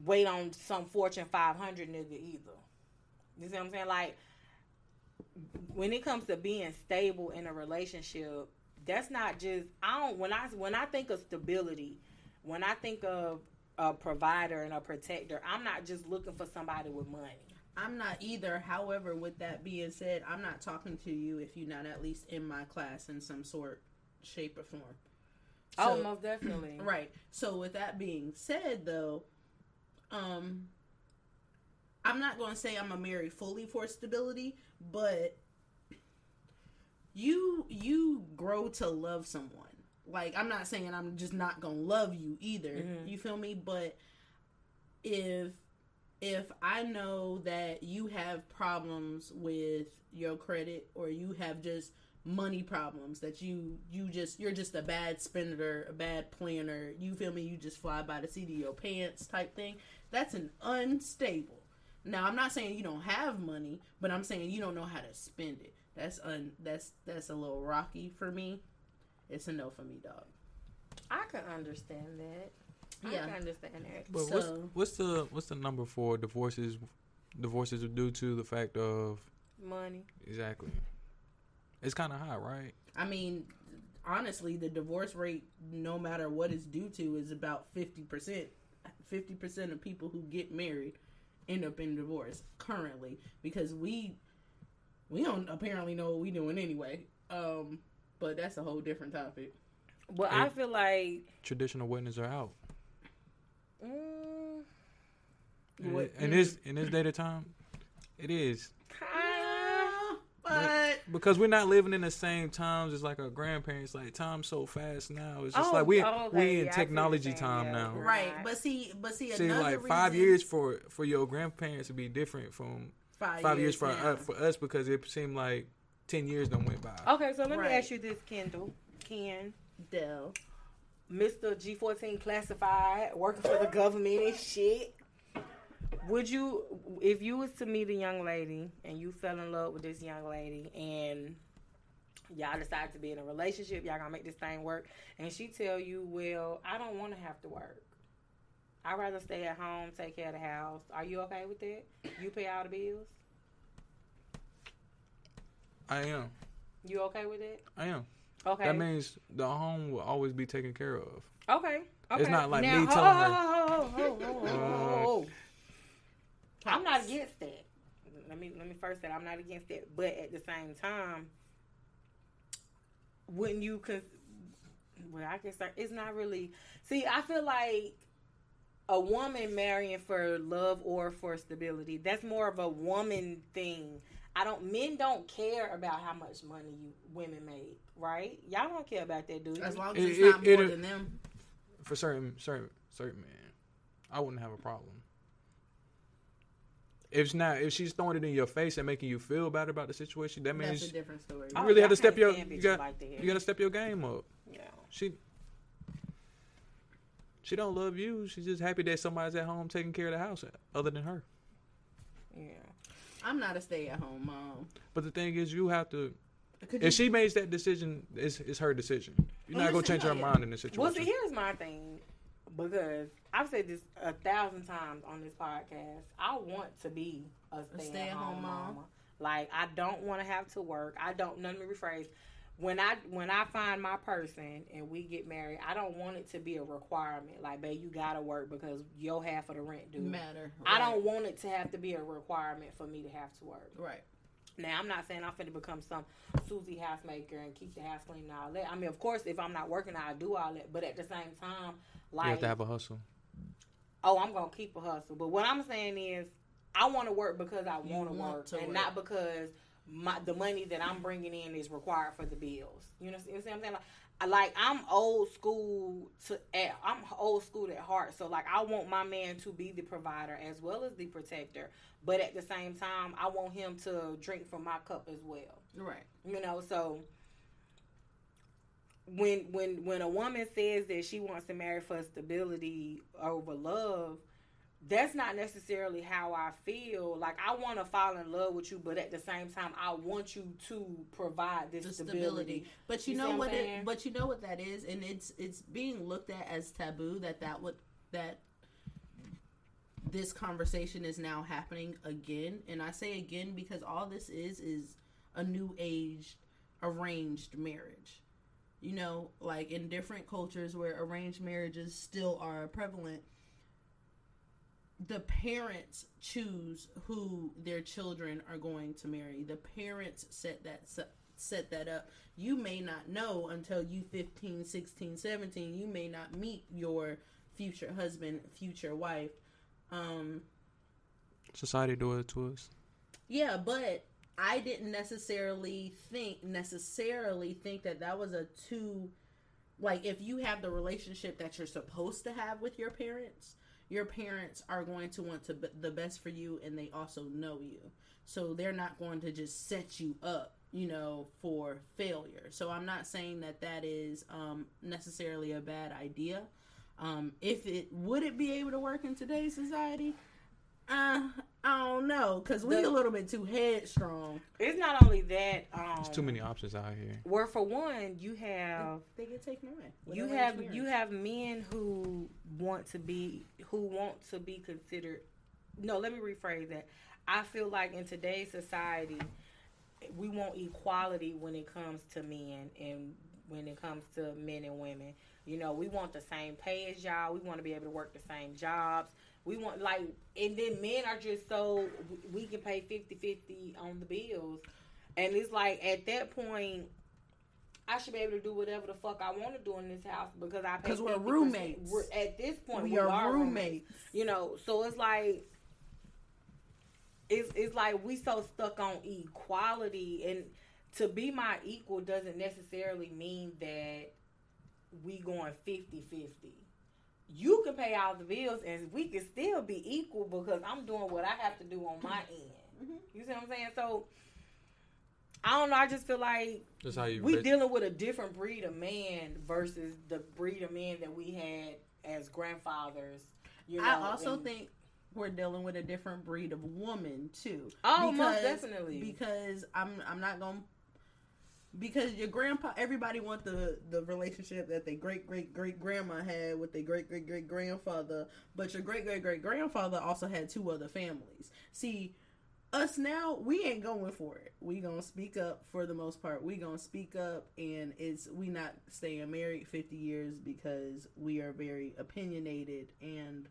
wait on some Fortune 500 nigga either. You see what I'm saying? Like when it comes to being stable in a relationship, that's not just I don't when I when I think of stability, when I think of a provider and a protector, I'm not just looking for somebody with money. I'm not either. However, with that being said, I'm not talking to you if you're not at least in my class in some sort, shape, or form. oh, most definitely. <clears throat> Right. So with that being said though, um I'm not going to say I'm a marry fully for stability, but you you grow to love someone. Like I'm not saying I'm just not going to love you either. Mhm. You feel me? But if if I know that you have problems with your credit or you have just money problems that you you just you're just a bad spender, a bad planner, you feel me, you just fly by the seat of your pants type thing, that's an unstable. Now, I'm not saying you don't have money, but I'm saying you don't know how to spend it. That's un that's that's a little rocky for me. It's a no for me, dog. I can understand that. Yeah. I can understand that. But what's So- what's the what's the number for divorces? Divorces are due to the fact of Money. exactly. It's kind of high, right? I mean, honestly, the divorce rate, no matter what it's due to, is about fifty percent. Fifty percent of people who get married end up in divorce currently because we we don't apparently know what we doing anyway. Um, but that's a whole different topic. Well, I feel like Traditional weddings are out. mm, And What- in this in this day to time, it is kinda, But because we're not living in the same times as like our grandparents. Like time's so fast now. It's just Oh, like we oh, okay. we in see what technology time yeah. now. right, but see, but see, See, another like five years for for your grandparents to be different from five, five years for uh, for us because it seemed like ten years done went by. Okay, so let Right. me ask you this, Kendall. Ken, Dell. Mr. G14 classified, working for the government and shit. Would you, if you was to meet a young lady and you fell in love with this young lady and y'all decide to be in a relationship, y'all gonna make this thing work, and she tell you, well, I don't want to have to work. I'd rather stay at home, take care of the house. Are you okay with that? You pay all the bills. I am. You okay with it? I am. Okay. That means the home will always be taken care of. Okay. Okay. It's not like now, me telling ho- her. ho- ho- ho. I'm not against that. Let me let me first say I'm not against that, but at the same time, wouldn't you? Cause well, I guess I- it's not really. See, I feel like a woman marrying for love or for stability. That's more of a woman thing. I don't. Men don't care about how much money you women make, right? Y'all don't care about that, do you? As long as It- it's it- not more it- than them. For certain certain certain men, I wouldn't have a problem. If it's not, if she's throwing it in your face and making you feel bad about the situation, that That's means a different story. Oh, you Oh, really yeah, have to step your you got like that. you got to step your game up. yeah. She she don't love you. She's just happy that somebody's at home taking care of the house other than her. Yeah. I'm not a stay-at-home mom. But the thing is, you have to. Could If she makes that decision, it's, it's her decision. You're not gonna change her mind in this situation. Well, see, here's my thing, because I've said this a thousand times on this podcast. I want to be a stay-at-home, stay-at-home mom. mama. Like I don't want to have to work. I don't. Let me rephrase. When I when I find my person and we get married, I don't want it to be a requirement. Like, babe, you gotta work because your half of the rent due. matter. I don't want it to have to be a requirement for me to have to work. Right. Now I'm not saying I'm finna become some Susie housemaker and keep the house clean and all that. I mean, of course, if I'm not working, I do all that. But at the same time, like you like, have to have a hustle. oh, I'm gonna keep a hustle. But what I'm saying is, I want to work because I want to want work, to and work. not because my the money that I'm bringing in is required for the bills. You know, you see what I'm saying? Like, I- like I'm old school to at, I'm old school at heart. So like I want my man to be the provider as well as the protector, but at the same time I want him to drink from my cup as well. Right. You know, so when when when a woman says that she wants to marry for stability over love, that's not necessarily how I feel. Like I want to fall in love with you, but at the same time, I want you to provide this stability. stability. But you, You know what what it but you know what that is and it's it's being looked at as taboo that that would that this conversation is now happening again and I say again because all this is is a new age arranged marriage. You know, like in different cultures where arranged marriages still are prevalent, the parents choose who their children are going to marry. The parents set that set that up. You may not know until you 15, 16, 17. You may not meet your future husband, future wife. Um Society do it to us. yeah, but I didn't necessarily think necessarily think that that was a too like if you have the relationship that you're supposed to have with your parents, your parents are going to want to the best for you and they also know you. So they're not going to just set you up, you know, for failure. So I'm not saying that that is um necessarily a bad idea. Um if it would it be able to work in today's society? Uh I don't know, cause we The- a little bit too headstrong. It's not only that. Um, There's too many options out here. Where for one, you have They get taken away. you have experience. you have men who want to be who want to be considered no let me rephrase that i feel like in today's society we want equality when it comes to men and when it comes to men and women you know we want the same pay as y'all we want to be able to work the same jobs we want like and then men are just so we can pay 50-50 on the bills and it's like at that point I should be able to do whatever the fuck I want to do in this house because I because we're 50%. roommates. We're, at this point, we, we, are, roommates. You know, so it's like it's it's like we so stuck on equality, and to be my equal doesn't necessarily mean that we going 50-50. You can pay all the bills, and we can still be equal because I'm doing what I have to do on my end. Mm-hmm. You see what I'm saying? So. I don't know. I just feel like That's how you. we bet- dealing with a different breed of man versus the breed of men that we had as grandfathers. You know, I also and- think we're dealing with a different breed of woman too. Oh, most definitely. Because I'm I'm not gonna because your grandpa everybody want the the relationship that their great great great grandma had with their great great great grandfather, but your great great great grandfather also had two other families. See, us now we ain't going for it. We gonna speak up for the most part. We gonna speak up, and it's we not staying married fifty years because we are very opinionated and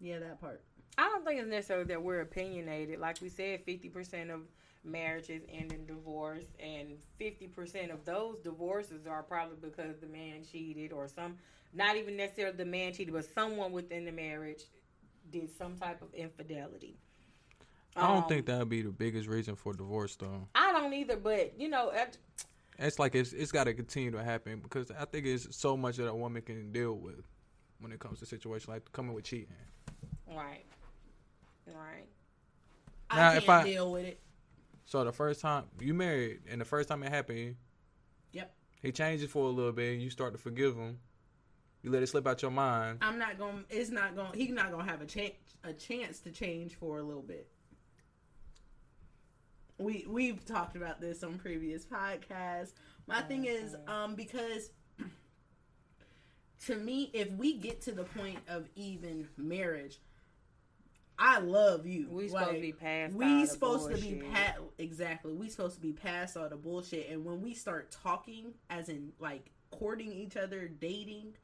yeah, that part. I don't think it's necessarily that we're opinionated. Like we said, fifty percent of marriages end in divorce, and fifty percent of those divorces are probably because the man cheated, or some not even necessarily the man cheated, but someone within the marriage did some type of infidelity. I don't Um, think that would be the biggest reason for divorce, though. I don't either, but you know, at- It's like it's it's got to continue to happen because I think it's so much that a woman can deal with when it comes to situations like coming with cheating. right, right. Now, I if can't I- deal with it. So the first time you married and the first time it happened, Yep. he changes for a little bit. You start to forgive him. You let it slip out your mind. I'm not going. to It's not gonna. He's not going to have a chance a chance to change for a little bit. We we've talked about this on previous podcasts. My thing is, um, because <clears throat> to me, if we get to the point of even marriage, I love you. We supposed to be past all We the supposed to be past exactly. We supposed to be past all the bullshit. And when we start talking, as in like courting each other, dating,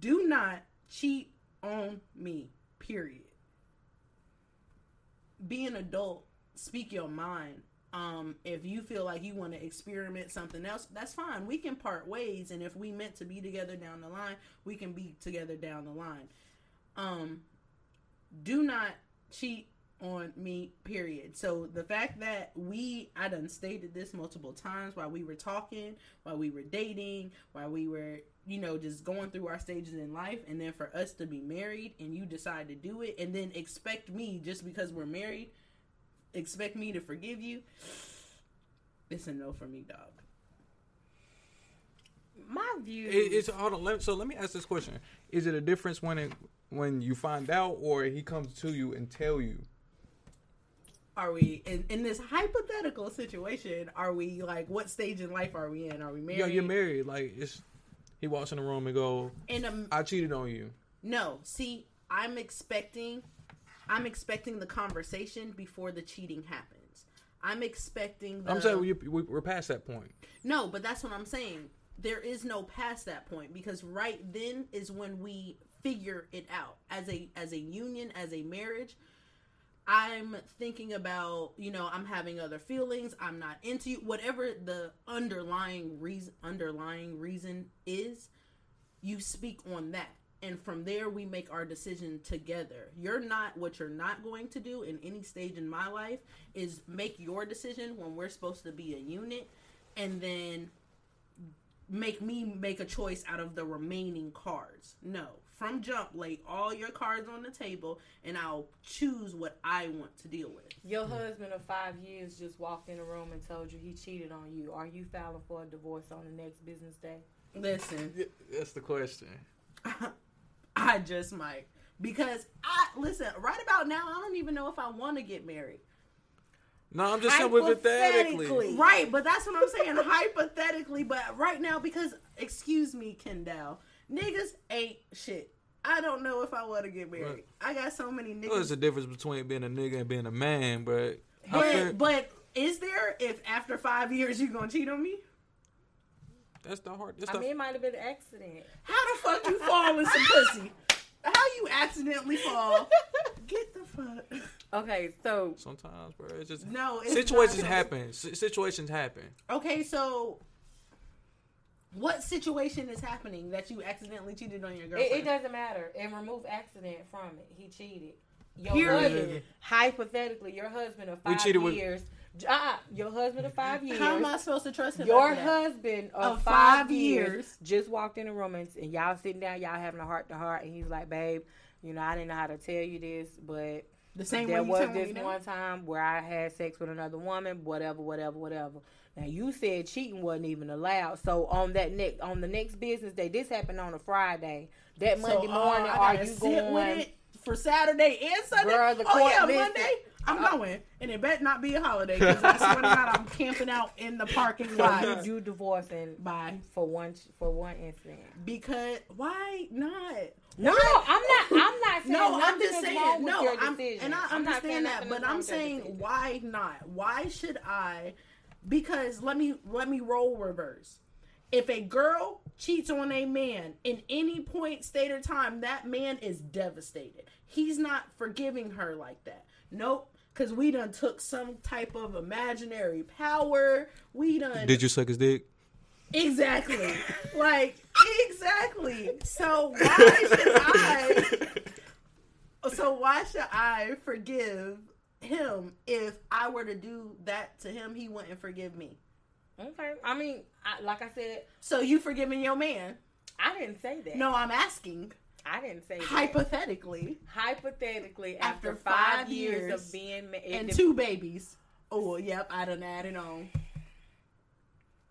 do not cheat on me. Period. Be an adult. Speak your mind. Um, if you feel like you want to experiment something else, that's fine. We can part ways, and if we meant to be together down the line, we can be together down the line. Um, do not cheat on me period so the fact that we i done stated this multiple times while we were talking while we were dating while we were you know just going through our stages in life and then for us to be married and you decide to do it and then expect me just because we're married expect me to forgive you it's a no for me dog My view. It, it's hold on. Let, so let me ask this question: Is it a difference when it when you find out, or he comes to you and tell you? are we in, in this hypothetical situation are we like what stage in life are we in are we married Yeah, you're married. Like it's he walks in the room and go, in a "I cheated on you." No, see, I'm expecting I'm expecting the conversation before the cheating happens. I'm expecting the I'm saying we, we, we're past that point. No, but that's what I'm saying. There is no past that point because right then is when we figure it out as a as a union, as a marriage. I'm thinking about, you know, I'm having other feelings, I'm not into you, whatever the underlying reason underlying reason is, you speak on that. And from there we make our decision together. You're not what you're not going to do in any stage in my life is make your decision when we're supposed to be a unit and then make me make a choice out of the remaining cards. No. From jump, lay all your cards on the table and I'll choose what I want to deal with. Your husband of five years just walked in the room and told you he cheated on you. Are you filing for a divorce on the next business day? Listen, That's the question. <laughs> I just might. because I listen right about now. I don't even know if I want to get married. No, I'm just saying hypothetically. Hypothetically. Right, but that's what I'm saying <laughs> hypothetically. But right now, because excuse me, Kendall, niggas ain't shit. I don't know if I want to get married. Right. I got so many niggas. Well, there's a difference between being a nigga and being a man, but I but, feel, but is there if after five years you gonna cheat on me? that's the hard. That's I the, mean, it might have been an accident. How the fuck you fall in some pussy? How you accidentally fall? Get the fuck. Okay, so sometimes, bro. It's just No, it's situations not. happen. S- situations happen. Okay, so what situation is happening that you accidentally cheated on your it, girlfriend? it doesn't matter. And remove accident from it. He cheated. Your Period. husband, hypothetically, your husband of We five cheated with- years. Uh, your husband of five years. How am I supposed to trust him? Your after that? husband of, Of five, five years, years. just walked in the room and, and y'all sitting down, y'all having a heart to heart, and he's like, "Babe, you know, I didn't know how to tell you this, but the same there way was this one time where I had sex with another woman, whatever, whatever, whatever." Now you said cheating wasn't even allowed. So on that next on the next business day, this happened on a Friday. That So, Monday uh, morning, I are you sit going? with it for Saturday and Sunday? Girl, the oh yeah. Monday. I'm going, and it better not be a holiday because I swear to God, I'm camping out in the parking So you lot. do divorcing Bye. for one for one incident. Because why not? No, I'm not. I'm not <laughs> saying No, I'm just saying. No, I'm, and I understand that, but I'm saying decision. why not? Why should I? Because let me let me roll reverse. If a girl cheats on a man in any point, state, or time, that man is devastated. He's not forgiving her like that. Nope. Cause we done took some type of imaginary power. We done Did you suck his dick? Exactly. <laughs> like exactly. So why should I <laughs> So why should I forgive him if I were to do that to him he wouldn't forgive me. Okay. I mean, I, like I said, So you forgiving your man? I didn't say that. No, I'm asking I didn't say that. hypothetically Hypothetically, after, After five, five years, years of being married, and two babies. Oh, yep, I done added on.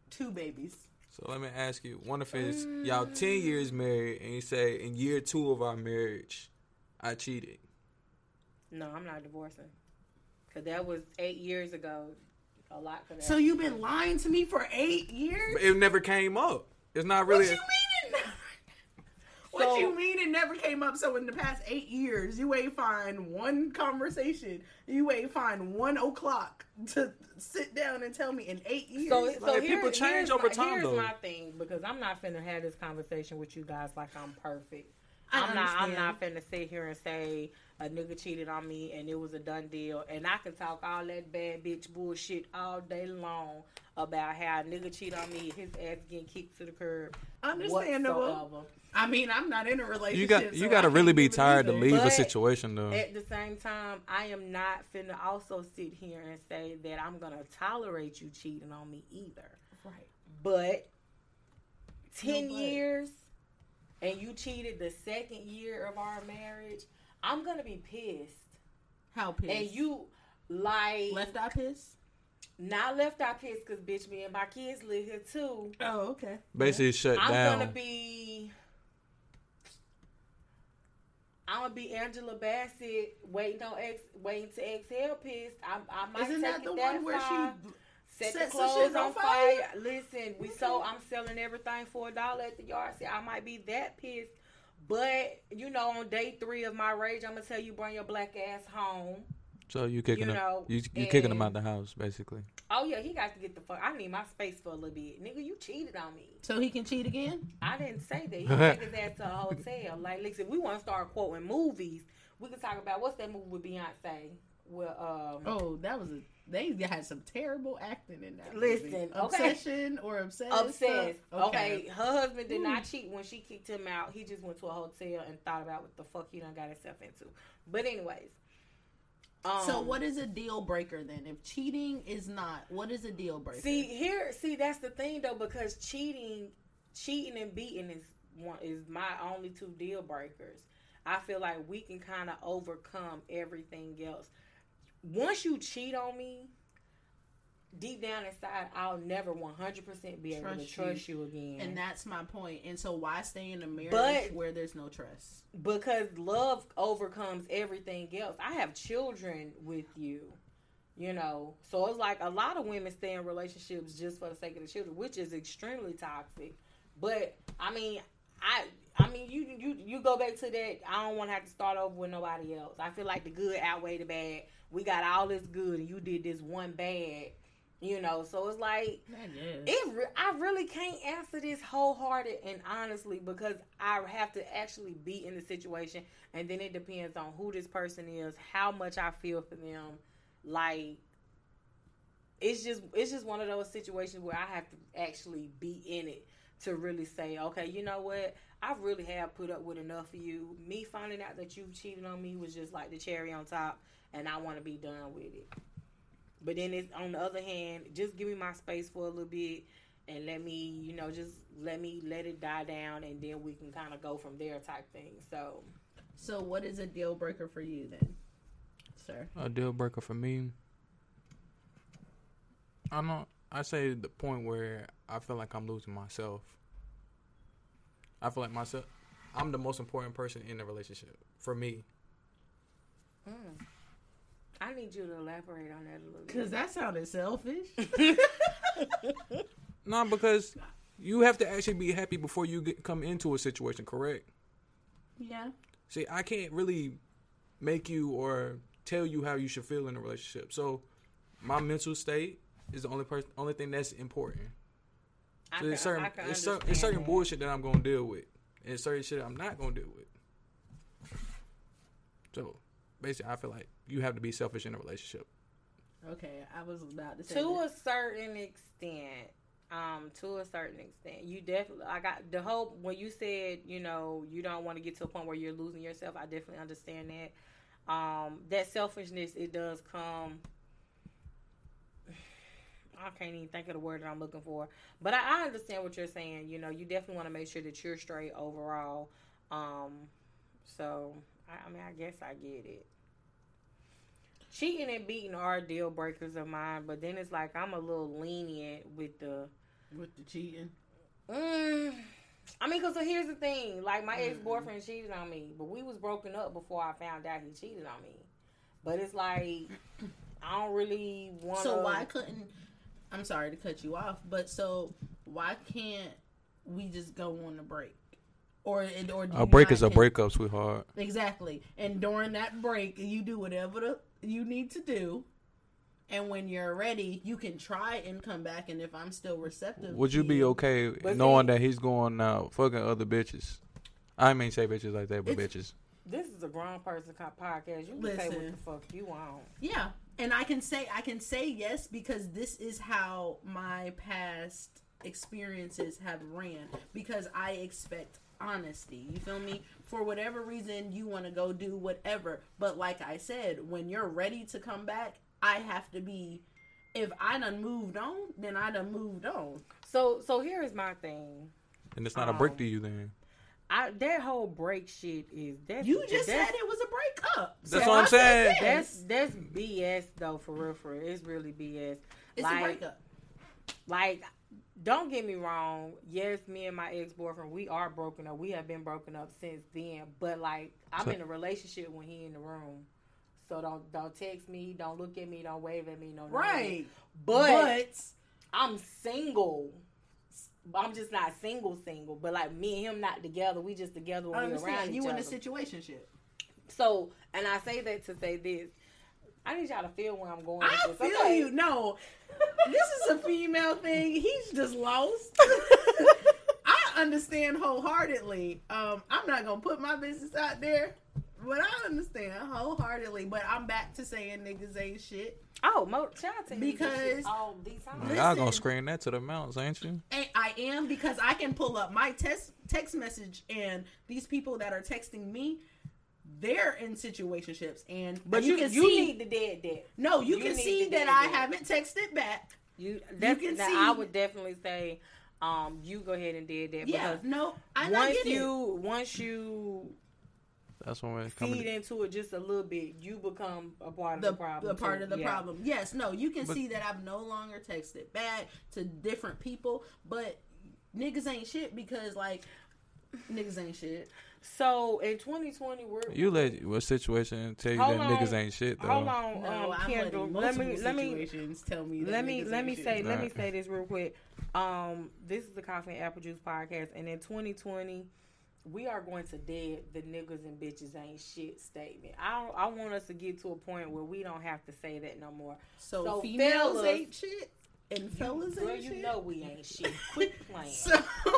Two babies. So let me ask you: One if it's y'all ten years married, and you say in year two of our marriage, I cheated. No, I'm not divorcing. Cause that was eight years ago. A lot for that. So you've been lying to me for eight years? But it never came up. It's not really. What really. you mean? It, <laughs> what So- you mean it never came up? So in the past eight years, you ain't find one conversation. You ain't find one o'clock to sit down and tell me in eight years. So, Like, so people change over my, time, Here's though. my thing because I'm not finna have this conversation with you guys like I'm perfect. I I'm not. I'm not finna sit here and say a nigga cheated on me and it was a done deal. And I can talk all that bad bitch bullshit all day long about how a nigga cheat on me, his ass getting kicked to the curb. Understandable. whatsoever. I mean, I'm not in a relationship. You got you so got to really be tired to either. leave a situation though. At the same time, I am not finna also sit here and say that I'm gonna tolerate you cheating on me either. Right. But ten No, but- years and you cheated the second year of our marriage, I'm gonna be pissed. How pissed? And you like left eye pissed? not left out pissed because bitch, me and my kids live here too. Oh, okay. Basically, shut down. I'm gonna be. I'm gonna be Angela Bassett waiting on ex, waiting to exhale pissed. I, I might Isn't take that it the that one where far. she set the the clothes shit on on fire. fire? Listen, we so I'm selling everything for a dollar at the yard sale. I might be that pissed, but you know, on day three of my rage, I'm gonna tell you bring your black ass home. so you kicking you him? know, you you kicking him out the house basically? Oh yeah, he got to get the fuck. I need my space for a little bit, nigga. You cheated on me. So he can cheat again? I didn't say that. He take his ass to a hotel. <laughs> Like, listen, we want to start quoting movies. We can talk about what's that movie with Beyonce? Well, um, Oh, that was a. They had some terrible acting in that. Listen, movie. okay. obsession or obsessed. obsessed. Okay. Okay. her husband did Ooh. not cheat when she kicked him out. He just went to a hotel and thought about what the fuck he done got himself into. But anyways, um, So what is a deal breaker then? If cheating is not, what is a deal breaker? See here, see that's the thing though, because cheating, cheating and beating is one is my only two deal breakers. I feel like we can kind of overcome everything else. Once you cheat on me, deep down inside, I'll never 100% be able Trust to you. trust you, again. And that's my point. And so why stay in a marriage But- where there's no trust? because love overcomes everything else. I have children with you, you know, so it's like a lot of women stay in relationships just for the sake of the children, which is extremely toxic. But I mean, I. I mean, you you you go back to that. I don't want to have to start over with nobody else. I feel like the good outweigh the bad. We got all this good, and you did this one bad. You know, so it's like it re- I really can't answer this wholehearted and honestly because I have to actually be in the situation and then it depends on who this person is, how much I feel for them. Like it's just it's just one of those situations where I have to actually be in it to really say, okay, you know what? I really have put up with enough of you. Me finding out that you cheated on me was just like the cherry on top and I want to be done with it. But then it's on the other hand, just give me my space for a little bit and let me, you know, just let me let it die down and then we can kind of go from there type thing. So, So what is a deal breaker for you then, sir? A deal breaker for me. I don't. I say the point where I feel like I'm losing myself. I feel like myself. I'm the most important person in the relationship for me. Hmm. I need you to elaborate on that a little bit. Because that sounded selfish. <laughs> No, because you have to actually be happy before you get, come into a situation. Correct. yeah. See, I can't really make you or tell you how you should feel in a relationship. So, my mental state is the only person, only thing that's important. I So there's certain, I can it's, cer- it's certain bullshit that I'm gonna deal with, and it's certain shit I'm not gonna deal with. So, basically, I feel like you have to be selfish in a relationship. Okay, I was about to say to that. a certain extent um to a certain extent you definitely i got the hope when you said you know you don't want to get to a point where you're losing yourself i definitely understand that um that selfishness it does come I can't even think of the word that I'm looking for, but I, I understand what you're saying. You know, you definitely want to make sure that you're straight overall. Um, so I, I mean, I guess I get it. Cheating and beating are deal breakers of mine, but then it's like I'm a little lenient with the. with the cheating. Mm, I mean, cause so here's the thing: like my ex boyfriend cheated on me, but we was broken up before I found out he cheated on me. But it's like <laughs> I don't really want. So why couldn't? I'm sorry to cut you off, but so why can't we just go on a break? Or or do A break is a can- breakup, sweetheart. Exactly. And during that break, you do whatever the, you need to do. And when you're ready, you can try and come back. And if I'm still receptive, Would you be okay knowing see- that he's going out fucking other bitches? I mean, say bitches like that, but bitches. This is a grown person podcast. You can say what the fuck you want. Yeah, and I can say I can say yes because this is how my past experiences have ran because I expect honesty. You feel me? For whatever reason you want to go do whatever, but like I said, when you're ready to come back, I have to be if I done moved on, then I done moved on. So, so here is my thing. And it's not a break Um, to you then. I that whole break shit is that You just said it was a breakup. That's So what I'm I saying. That's that's BS though for real for real. It's really BS. it's like, a breakup. Like, don't get me wrong. Yes, me and my ex boyfriend, we are broken up. We have been broken up since then. But like, I'm So- in a relationship when he in the room. So don't don't text me. Don't look at me. Don't wave at me. No, none of that. Right. But, but I'm single. I'm just not single, single. But like me and him not together. We just together when I we around you in other. a situationship. So, and I say that to say this. I need y'all to feel where I'm going. I feel okay? you. No, this is a female thing. He's just lost. <laughs> I understand wholeheartedly. Um, I'm not gonna put my business out there, but I understand wholeheartedly. But I'm back to saying niggas ain't shit. Oh, mo- shout out to Because- all these times. Listen. Y'all gonna scream that to the mountains, ain't you? And I am because I can pull up my text text message and these people that are texting me. They're in situationships, and But you, can you see. need the dead dead. no, you, you can see that do I that. haven't texted back. You, that's, can now, see- I would definitely say, um, you go ahead and did that Yeah, because no, I, I once get it. you once you That's when it coming. feed into it just a little bit, you become a part of the, the, problem. the part too. of the Yeah. problem. Yes, no, you can But- see that I've no longer texted back to different people, but niggas ain't shit because like niggas ain't shit. So in 2020, we're You let what situation tell you that on. niggas ain't shit though. hold on, No, um, Kendall. Let me let me tell me. Let me let ain't me shit. say let me say this real quick. Um, this is the Coffee and Apple Juice podcast, and in 2020, we are going to dead the niggas and bitches ain't shit statement. I don't, I want us to get to a point where we don't have to say that no more. So, So females fellas- ain't shit and fellas Girl, ain't you shit. know we ain't shit. Quit <laughs> playing. So,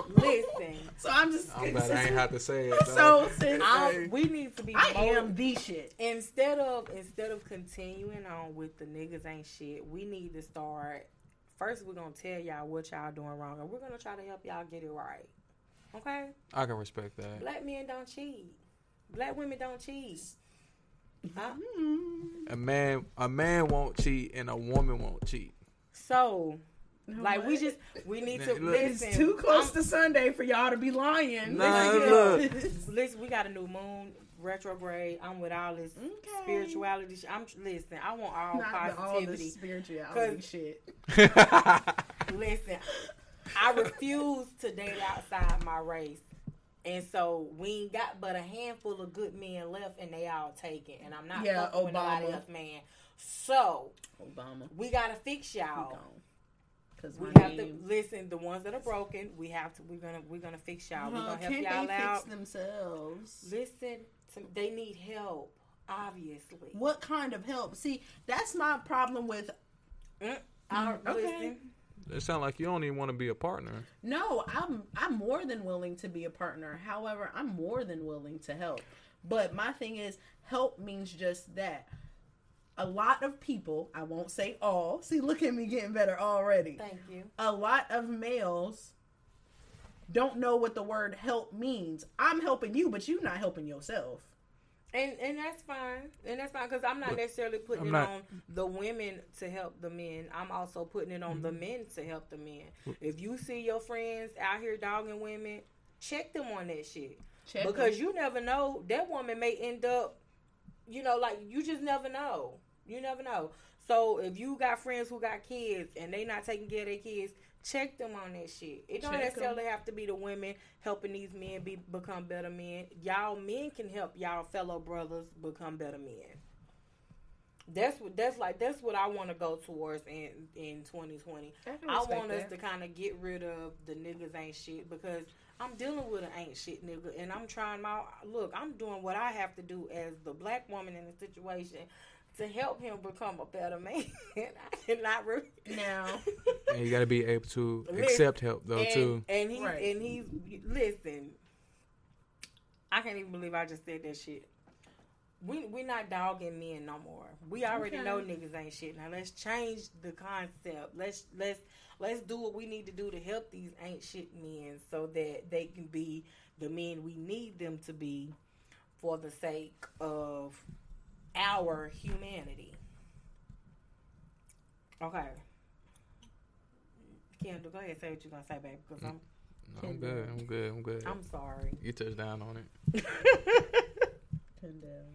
Listen, so I'm just. I'm glad I ain't have to say it. So since I, we need to be. I motiv- am the shit. instead of instead of continuing on with the niggas ain't shit, we need to start. First, we're gonna tell y'all what y'all doing wrong, and we're gonna try to help y'all get it right. Okay, I can respect that. black men don't cheat. Black women don't cheat. Huh? A man, a man won't cheat, and a woman won't cheat. So, like, we just we need to look. listen. It's too close I'm- to Sunday for y'all to be lying. Nah, Listen, look. <laughs> Listen, we got a new moon retrograde. I'm with all this Okay. spirituality. sh- I'm listen. I want all Not the, all the positivity. spirituality 'Cause- shit. <laughs> Listen, I refuse to date outside my race. And so we ain't got but a handful of good men left, and they all taken. And I'm not Yeah, fucking with nobody Obama. else, man. So Obama. we gotta fix y'all. Cause We have to listen. The ones that are broken, we have to. We're gonna. We're gonna fix y'all. We're gonna help y'all they out. fix themselves? Listen, to, they need help. Obviously. What kind of help? See, that's my problem with. Mm, I- okay. Listen. It sounds like you don't even want to be a partner. No, I'm I'm more than willing to be a partner. However, I'm more than willing to help. But my thing is, help means just that. A lot of people, I won't say all. See, look at me getting better already. Thank you. a lot of males don't know what the word help means. I'm helping you, but you're not helping yourself. And and that's fine. And that's fine because I'm not But necessarily putting I'm it not- on the women to help the men. I'm also putting it on Mm-hmm. the men to help the men. If you see your friends out here dogging women, check them on that shit. Check because you never know that woman may end up, you know, like you just never know. You never know. So if you got friends who got kids and they not taking care of their kids, check them on that shit. It don't Check necessarily have to be the women helping these men be become better men. Y'all men can help y'all fellow brothers become better men. That's what that's like. That's what I want to go towards in in 2020. I I want us to kind of get rid of the niggas ain't shit because I'm dealing with an ain't shit nigga and I'm trying my look. I'm doing what I have to do as the black woman in the situation to help him become a better man. <laughs> I cannot re- now. <laughs> And you got to be able to Listen, accept help though and, too. And he Right. and he's listen. I can't even believe I just said that shit. We we not dogging men no more. We already Okay. know niggas ain't shit. Now let's change the concept. Let's let's let's do what we need to do to help these ain't shit men so that they can be the men we need them to be for the sake of our humanity. Okay. Kendall, go ahead and say what you're gonna say, baby, because I'm No, I'm good. I'm good. I'm good. I'm sorry. you touched down on it. <laughs> Kendall.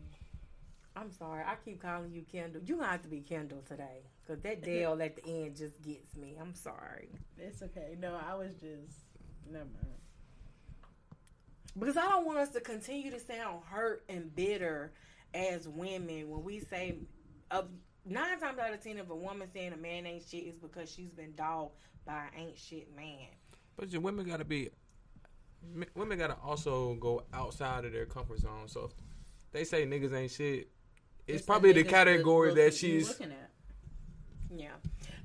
I'm sorry. I keep calling you Kendall. You gonna have to be Kendall today, cause that Dale at the end just gets me. I'm sorry It's okay. No, I was just never mind. because I don't want us to continue to sound hurt and bitter as women when we say of nine times out of ten if a woman saying a man ain't shit is because she's been dogged by an ain't shit man. But your women got to be. Women got to also go outside of their comfort zone. So if they say niggas ain't shit, it's, probably the niggas category that she's. looking at. Yeah,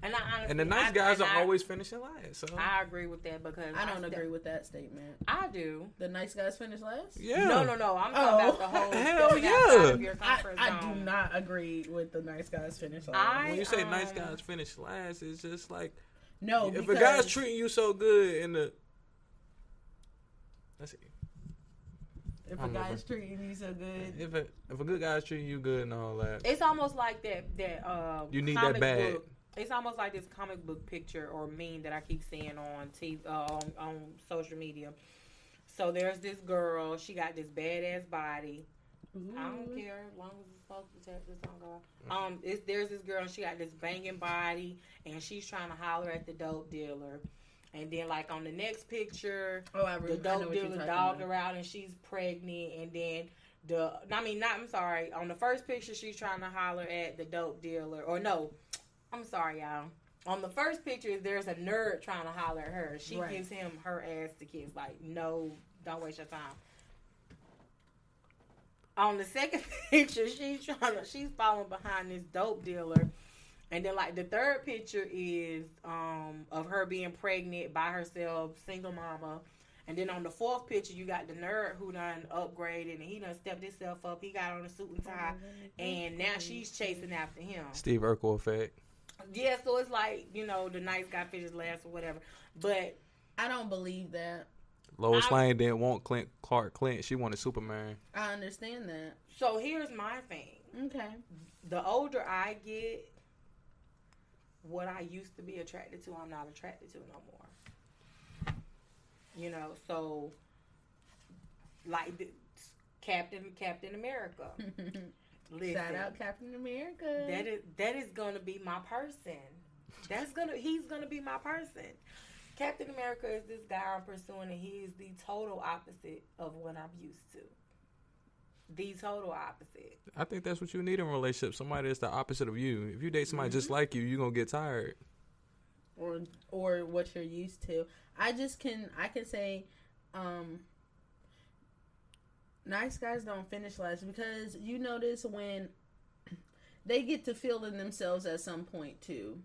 and I honestly, And the nice I- guys are I- always finishing last. So I agree with that because I don't st- agree with that statement. I do. The nice guys finish last. yeah. No, no, no. I'm talking Oh. about the whole Hell stepping yeah. outside of your I, I do not agree with the nice guys finish last. I- When you say nice um, guys finish last, it's just like no, if because a guy's treating you so good in the. Let's see. if I a don't know, guy's treating you so good, If a if a good guy's treating you good and all that, It's almost like that. That uh, You need that comic bag. Book. It's almost like this comic book picture or meme that I keep seeing on TV, uh, on, on social media. So there's this girl. She got this badass body. I don't care as long as the smoke detectors don't go. Um, it's, there's this girl. She got this banging body, and she's trying to holler at the dope dealer. And then, like on the next picture, Oh, I, the re- I know dope dealer dogged her out, and she's pregnant. And then the, I mean, not. I'm sorry. On the first picture, she's trying to holler at the dope dealer, or no, I'm sorry, y'all. On the first picture, there's a nerd trying to holler at her. She Right. gives him her ass to kiss. Like, no, don't waste your time. On the second <laughs> picture, she's trying to, she's following behind this dope dealer. And then like the third picture is um of her being pregnant by herself, single mama. And then on the fourth picture, you got the nerd who done upgraded and he done stepped himself up. He got on a suit and tie, and now she's chasing after him. Steve Urkel effect. Yeah, so it's like you know the nice guy fishes last or whatever. But I don't believe that. Lois I- Lane didn't want Clint Clark Clint. She wanted Superman. I understand that. so here's my thing: Okay. the older I get, what I used to be attracted to, I'm not attracted to no more. You know, so like the, Captain Captain America. <laughs> Listen, Shout out Captain America. that is that is gonna be my person. That's gonna he's gonna be my person. Captain America is this guy I'm pursuing, and he is the total opposite of what I'm used to. The total opposite. I think that's what you need in a relationship. Somebody that's the opposite of you. If you date somebody just like you, you're gonna get tired. or or what you're used to. I just can I can say um nice guys don't finish last because you notice when <clears throat> they get to feeling themselves at some point too.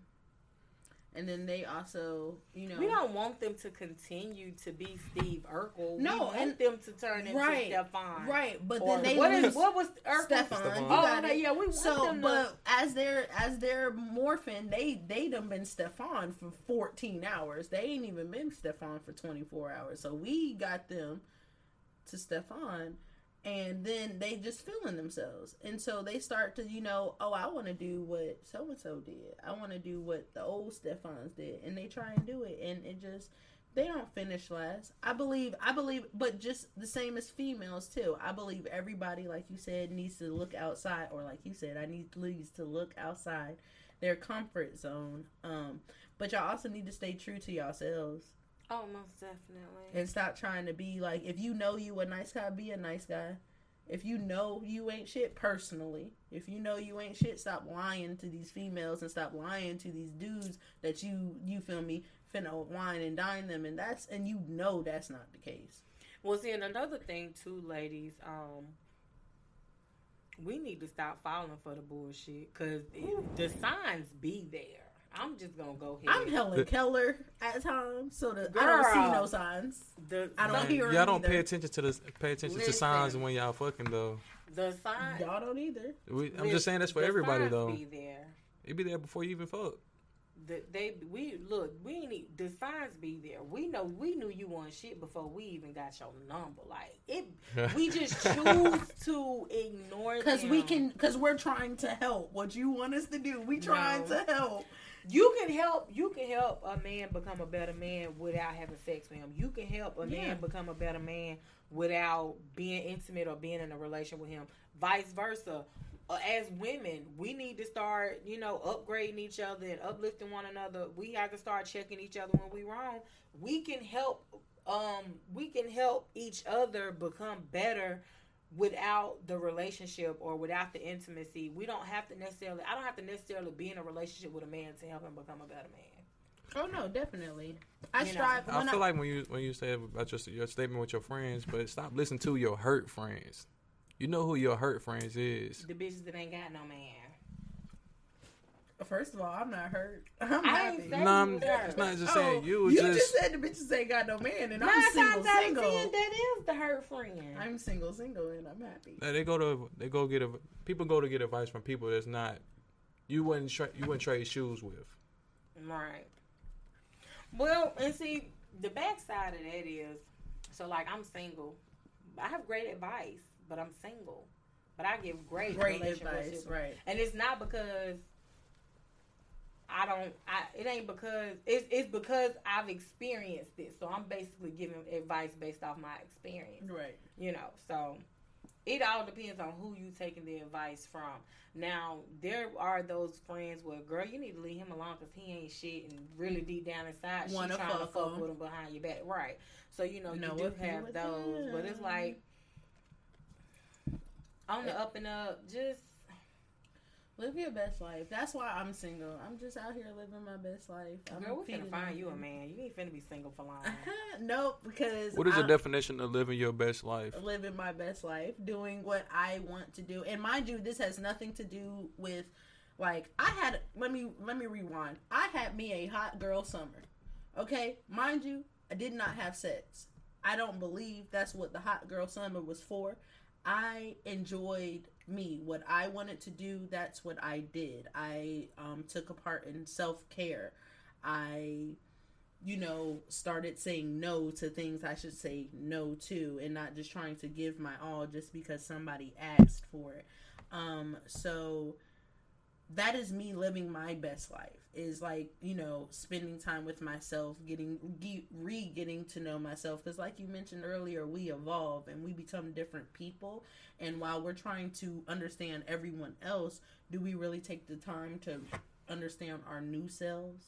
And then they also, you know, We don't want them to continue to be Steve Urkel. No, we want and- them to turn into right, Stefan. right, but then they what lose is what was Urkel? Stefan. Stefan. Oh, got okay, it. yeah, we want So, them to- but as they're as they're morphing, they they done been Stefan for fourteen hours. They ain't even been Stefan for twenty four hours. So we got them to Stefan, and then they just feeling themselves, and so they start to you know, oh, I want to do what so and so did. I want to do what the old Stefans did, and they try and do it, and it just they don't finish last. I believe, I believe, but just the same as females too. I believe everybody, like you said, needs to look outside, or like you said, I need needs to look outside their comfort zone. Um, but y'all also need to stay true to yourselves Oh, most definitely. and stop trying to be like. If you know you a nice guy, be a nice guy. If you know you ain't shit personally, if you know you ain't shit, stop lying to these females and stop lying to these dudes that you you feel me finna wine and dine them, and that's and you know that's not the case. Well, see, and another thing too, ladies, um, we need to stop falling for the bullshit because the signs be there. I'm just gonna go ahead. I'm Helen Keller at times, so that I don't see no signs. the, I don't some- hear Y'all don't either. pay attention to the pay attention to signs when y'all fucking though. the signs. Y'all don't either. We, I'm just saying that's for the everybody signs though. Be there. It be there before you even fuck. The, they we look. We need the signs be there. We know we knew you want shit before we even got your number. Like it, we <laughs> just choose to ignore Cause we can, cause we're trying to help. What you want us to do, we trying No. to help. You can help. You can help a man become a better man without having sex with him. You can help a Yeah. man become a better man without being intimate or being in a relation with him. Vice versa. Uh, as women, we need to start, you know, upgrading each other and uplifting one another. We have to start checking each other when we wrong. We can help. Um, we can help each other become better without the relationship or without the intimacy. We don't have to necessarily. I don't have to necessarily be in a relationship with a man to help him become a better man. Oh no, definitely. I You know. strive. I when feel like when you when you say about your your statement with your friends, but stop listening to your hurt friends. You know who your hurt friends is. The bitches that ain't got no man. First of all, I'm not hurt. <laughs> I'm I ain't happy. saying- No, I'm, hurt. it's not just Oh, saying you. you just, just said the bitches ain't got no man, and Nine I'm single, times out of single. ten, that is the hurt friend. I'm single, single, and I'm happy. Nah, they go to they go get a people go to get advice from people that's not you wouldn't tra- you wouldn't trade shoes with. Right. Well, and see, the backside of that is, so like I'm single. I have great advice, but I'm single. But I give great, Great relationship advice, right? And it's not because I don't. I it ain't because it's it's because I've experienced it. So I'm basically giving advice based off my experience. Right. You know. So it all depends on who you taking the advice from. Now, there are those friends where, girl, you need to leave him alone because he ain't shit, and really deep down inside, she Wanna trying to fuck fuck him. with him behind your back, right? So you know, Know you do have those, but it's like on the up and up, just Live your best life. That's why I'm single. I'm just out here living my best life. I'm girl, we finna feeding find you a man. You ain't finna be single for long. <laughs> nope, because What is the definition of living your best life? living my best life, doing what I want to do. And mind you, this has nothing to do with like I had let me let me rewind. I had me a hot girl summer. Okay? Mind you, I did not have sex. I don't believe that's what the hot girl summer was for. I enjoyed me. What I wanted to do, that's what I did. I um, took a part in self care. I you know, started saying no to things I should say no to and not just trying to give my all just because somebody asked for it. Um, so that is me living my best life is like, you know, spending time with myself, getting re getting to know myself because like you mentioned earlier, we evolve and we become different people and while we're trying to understand everyone else, do we really take the time to understand our new selves?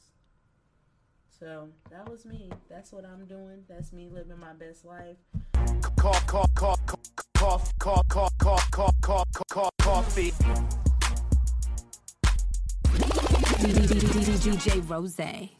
So that was me. That's what I'm doing. That's me living my best life. Call, call, call, call, call, call, call, call, call, call, coffee. DJ Rose.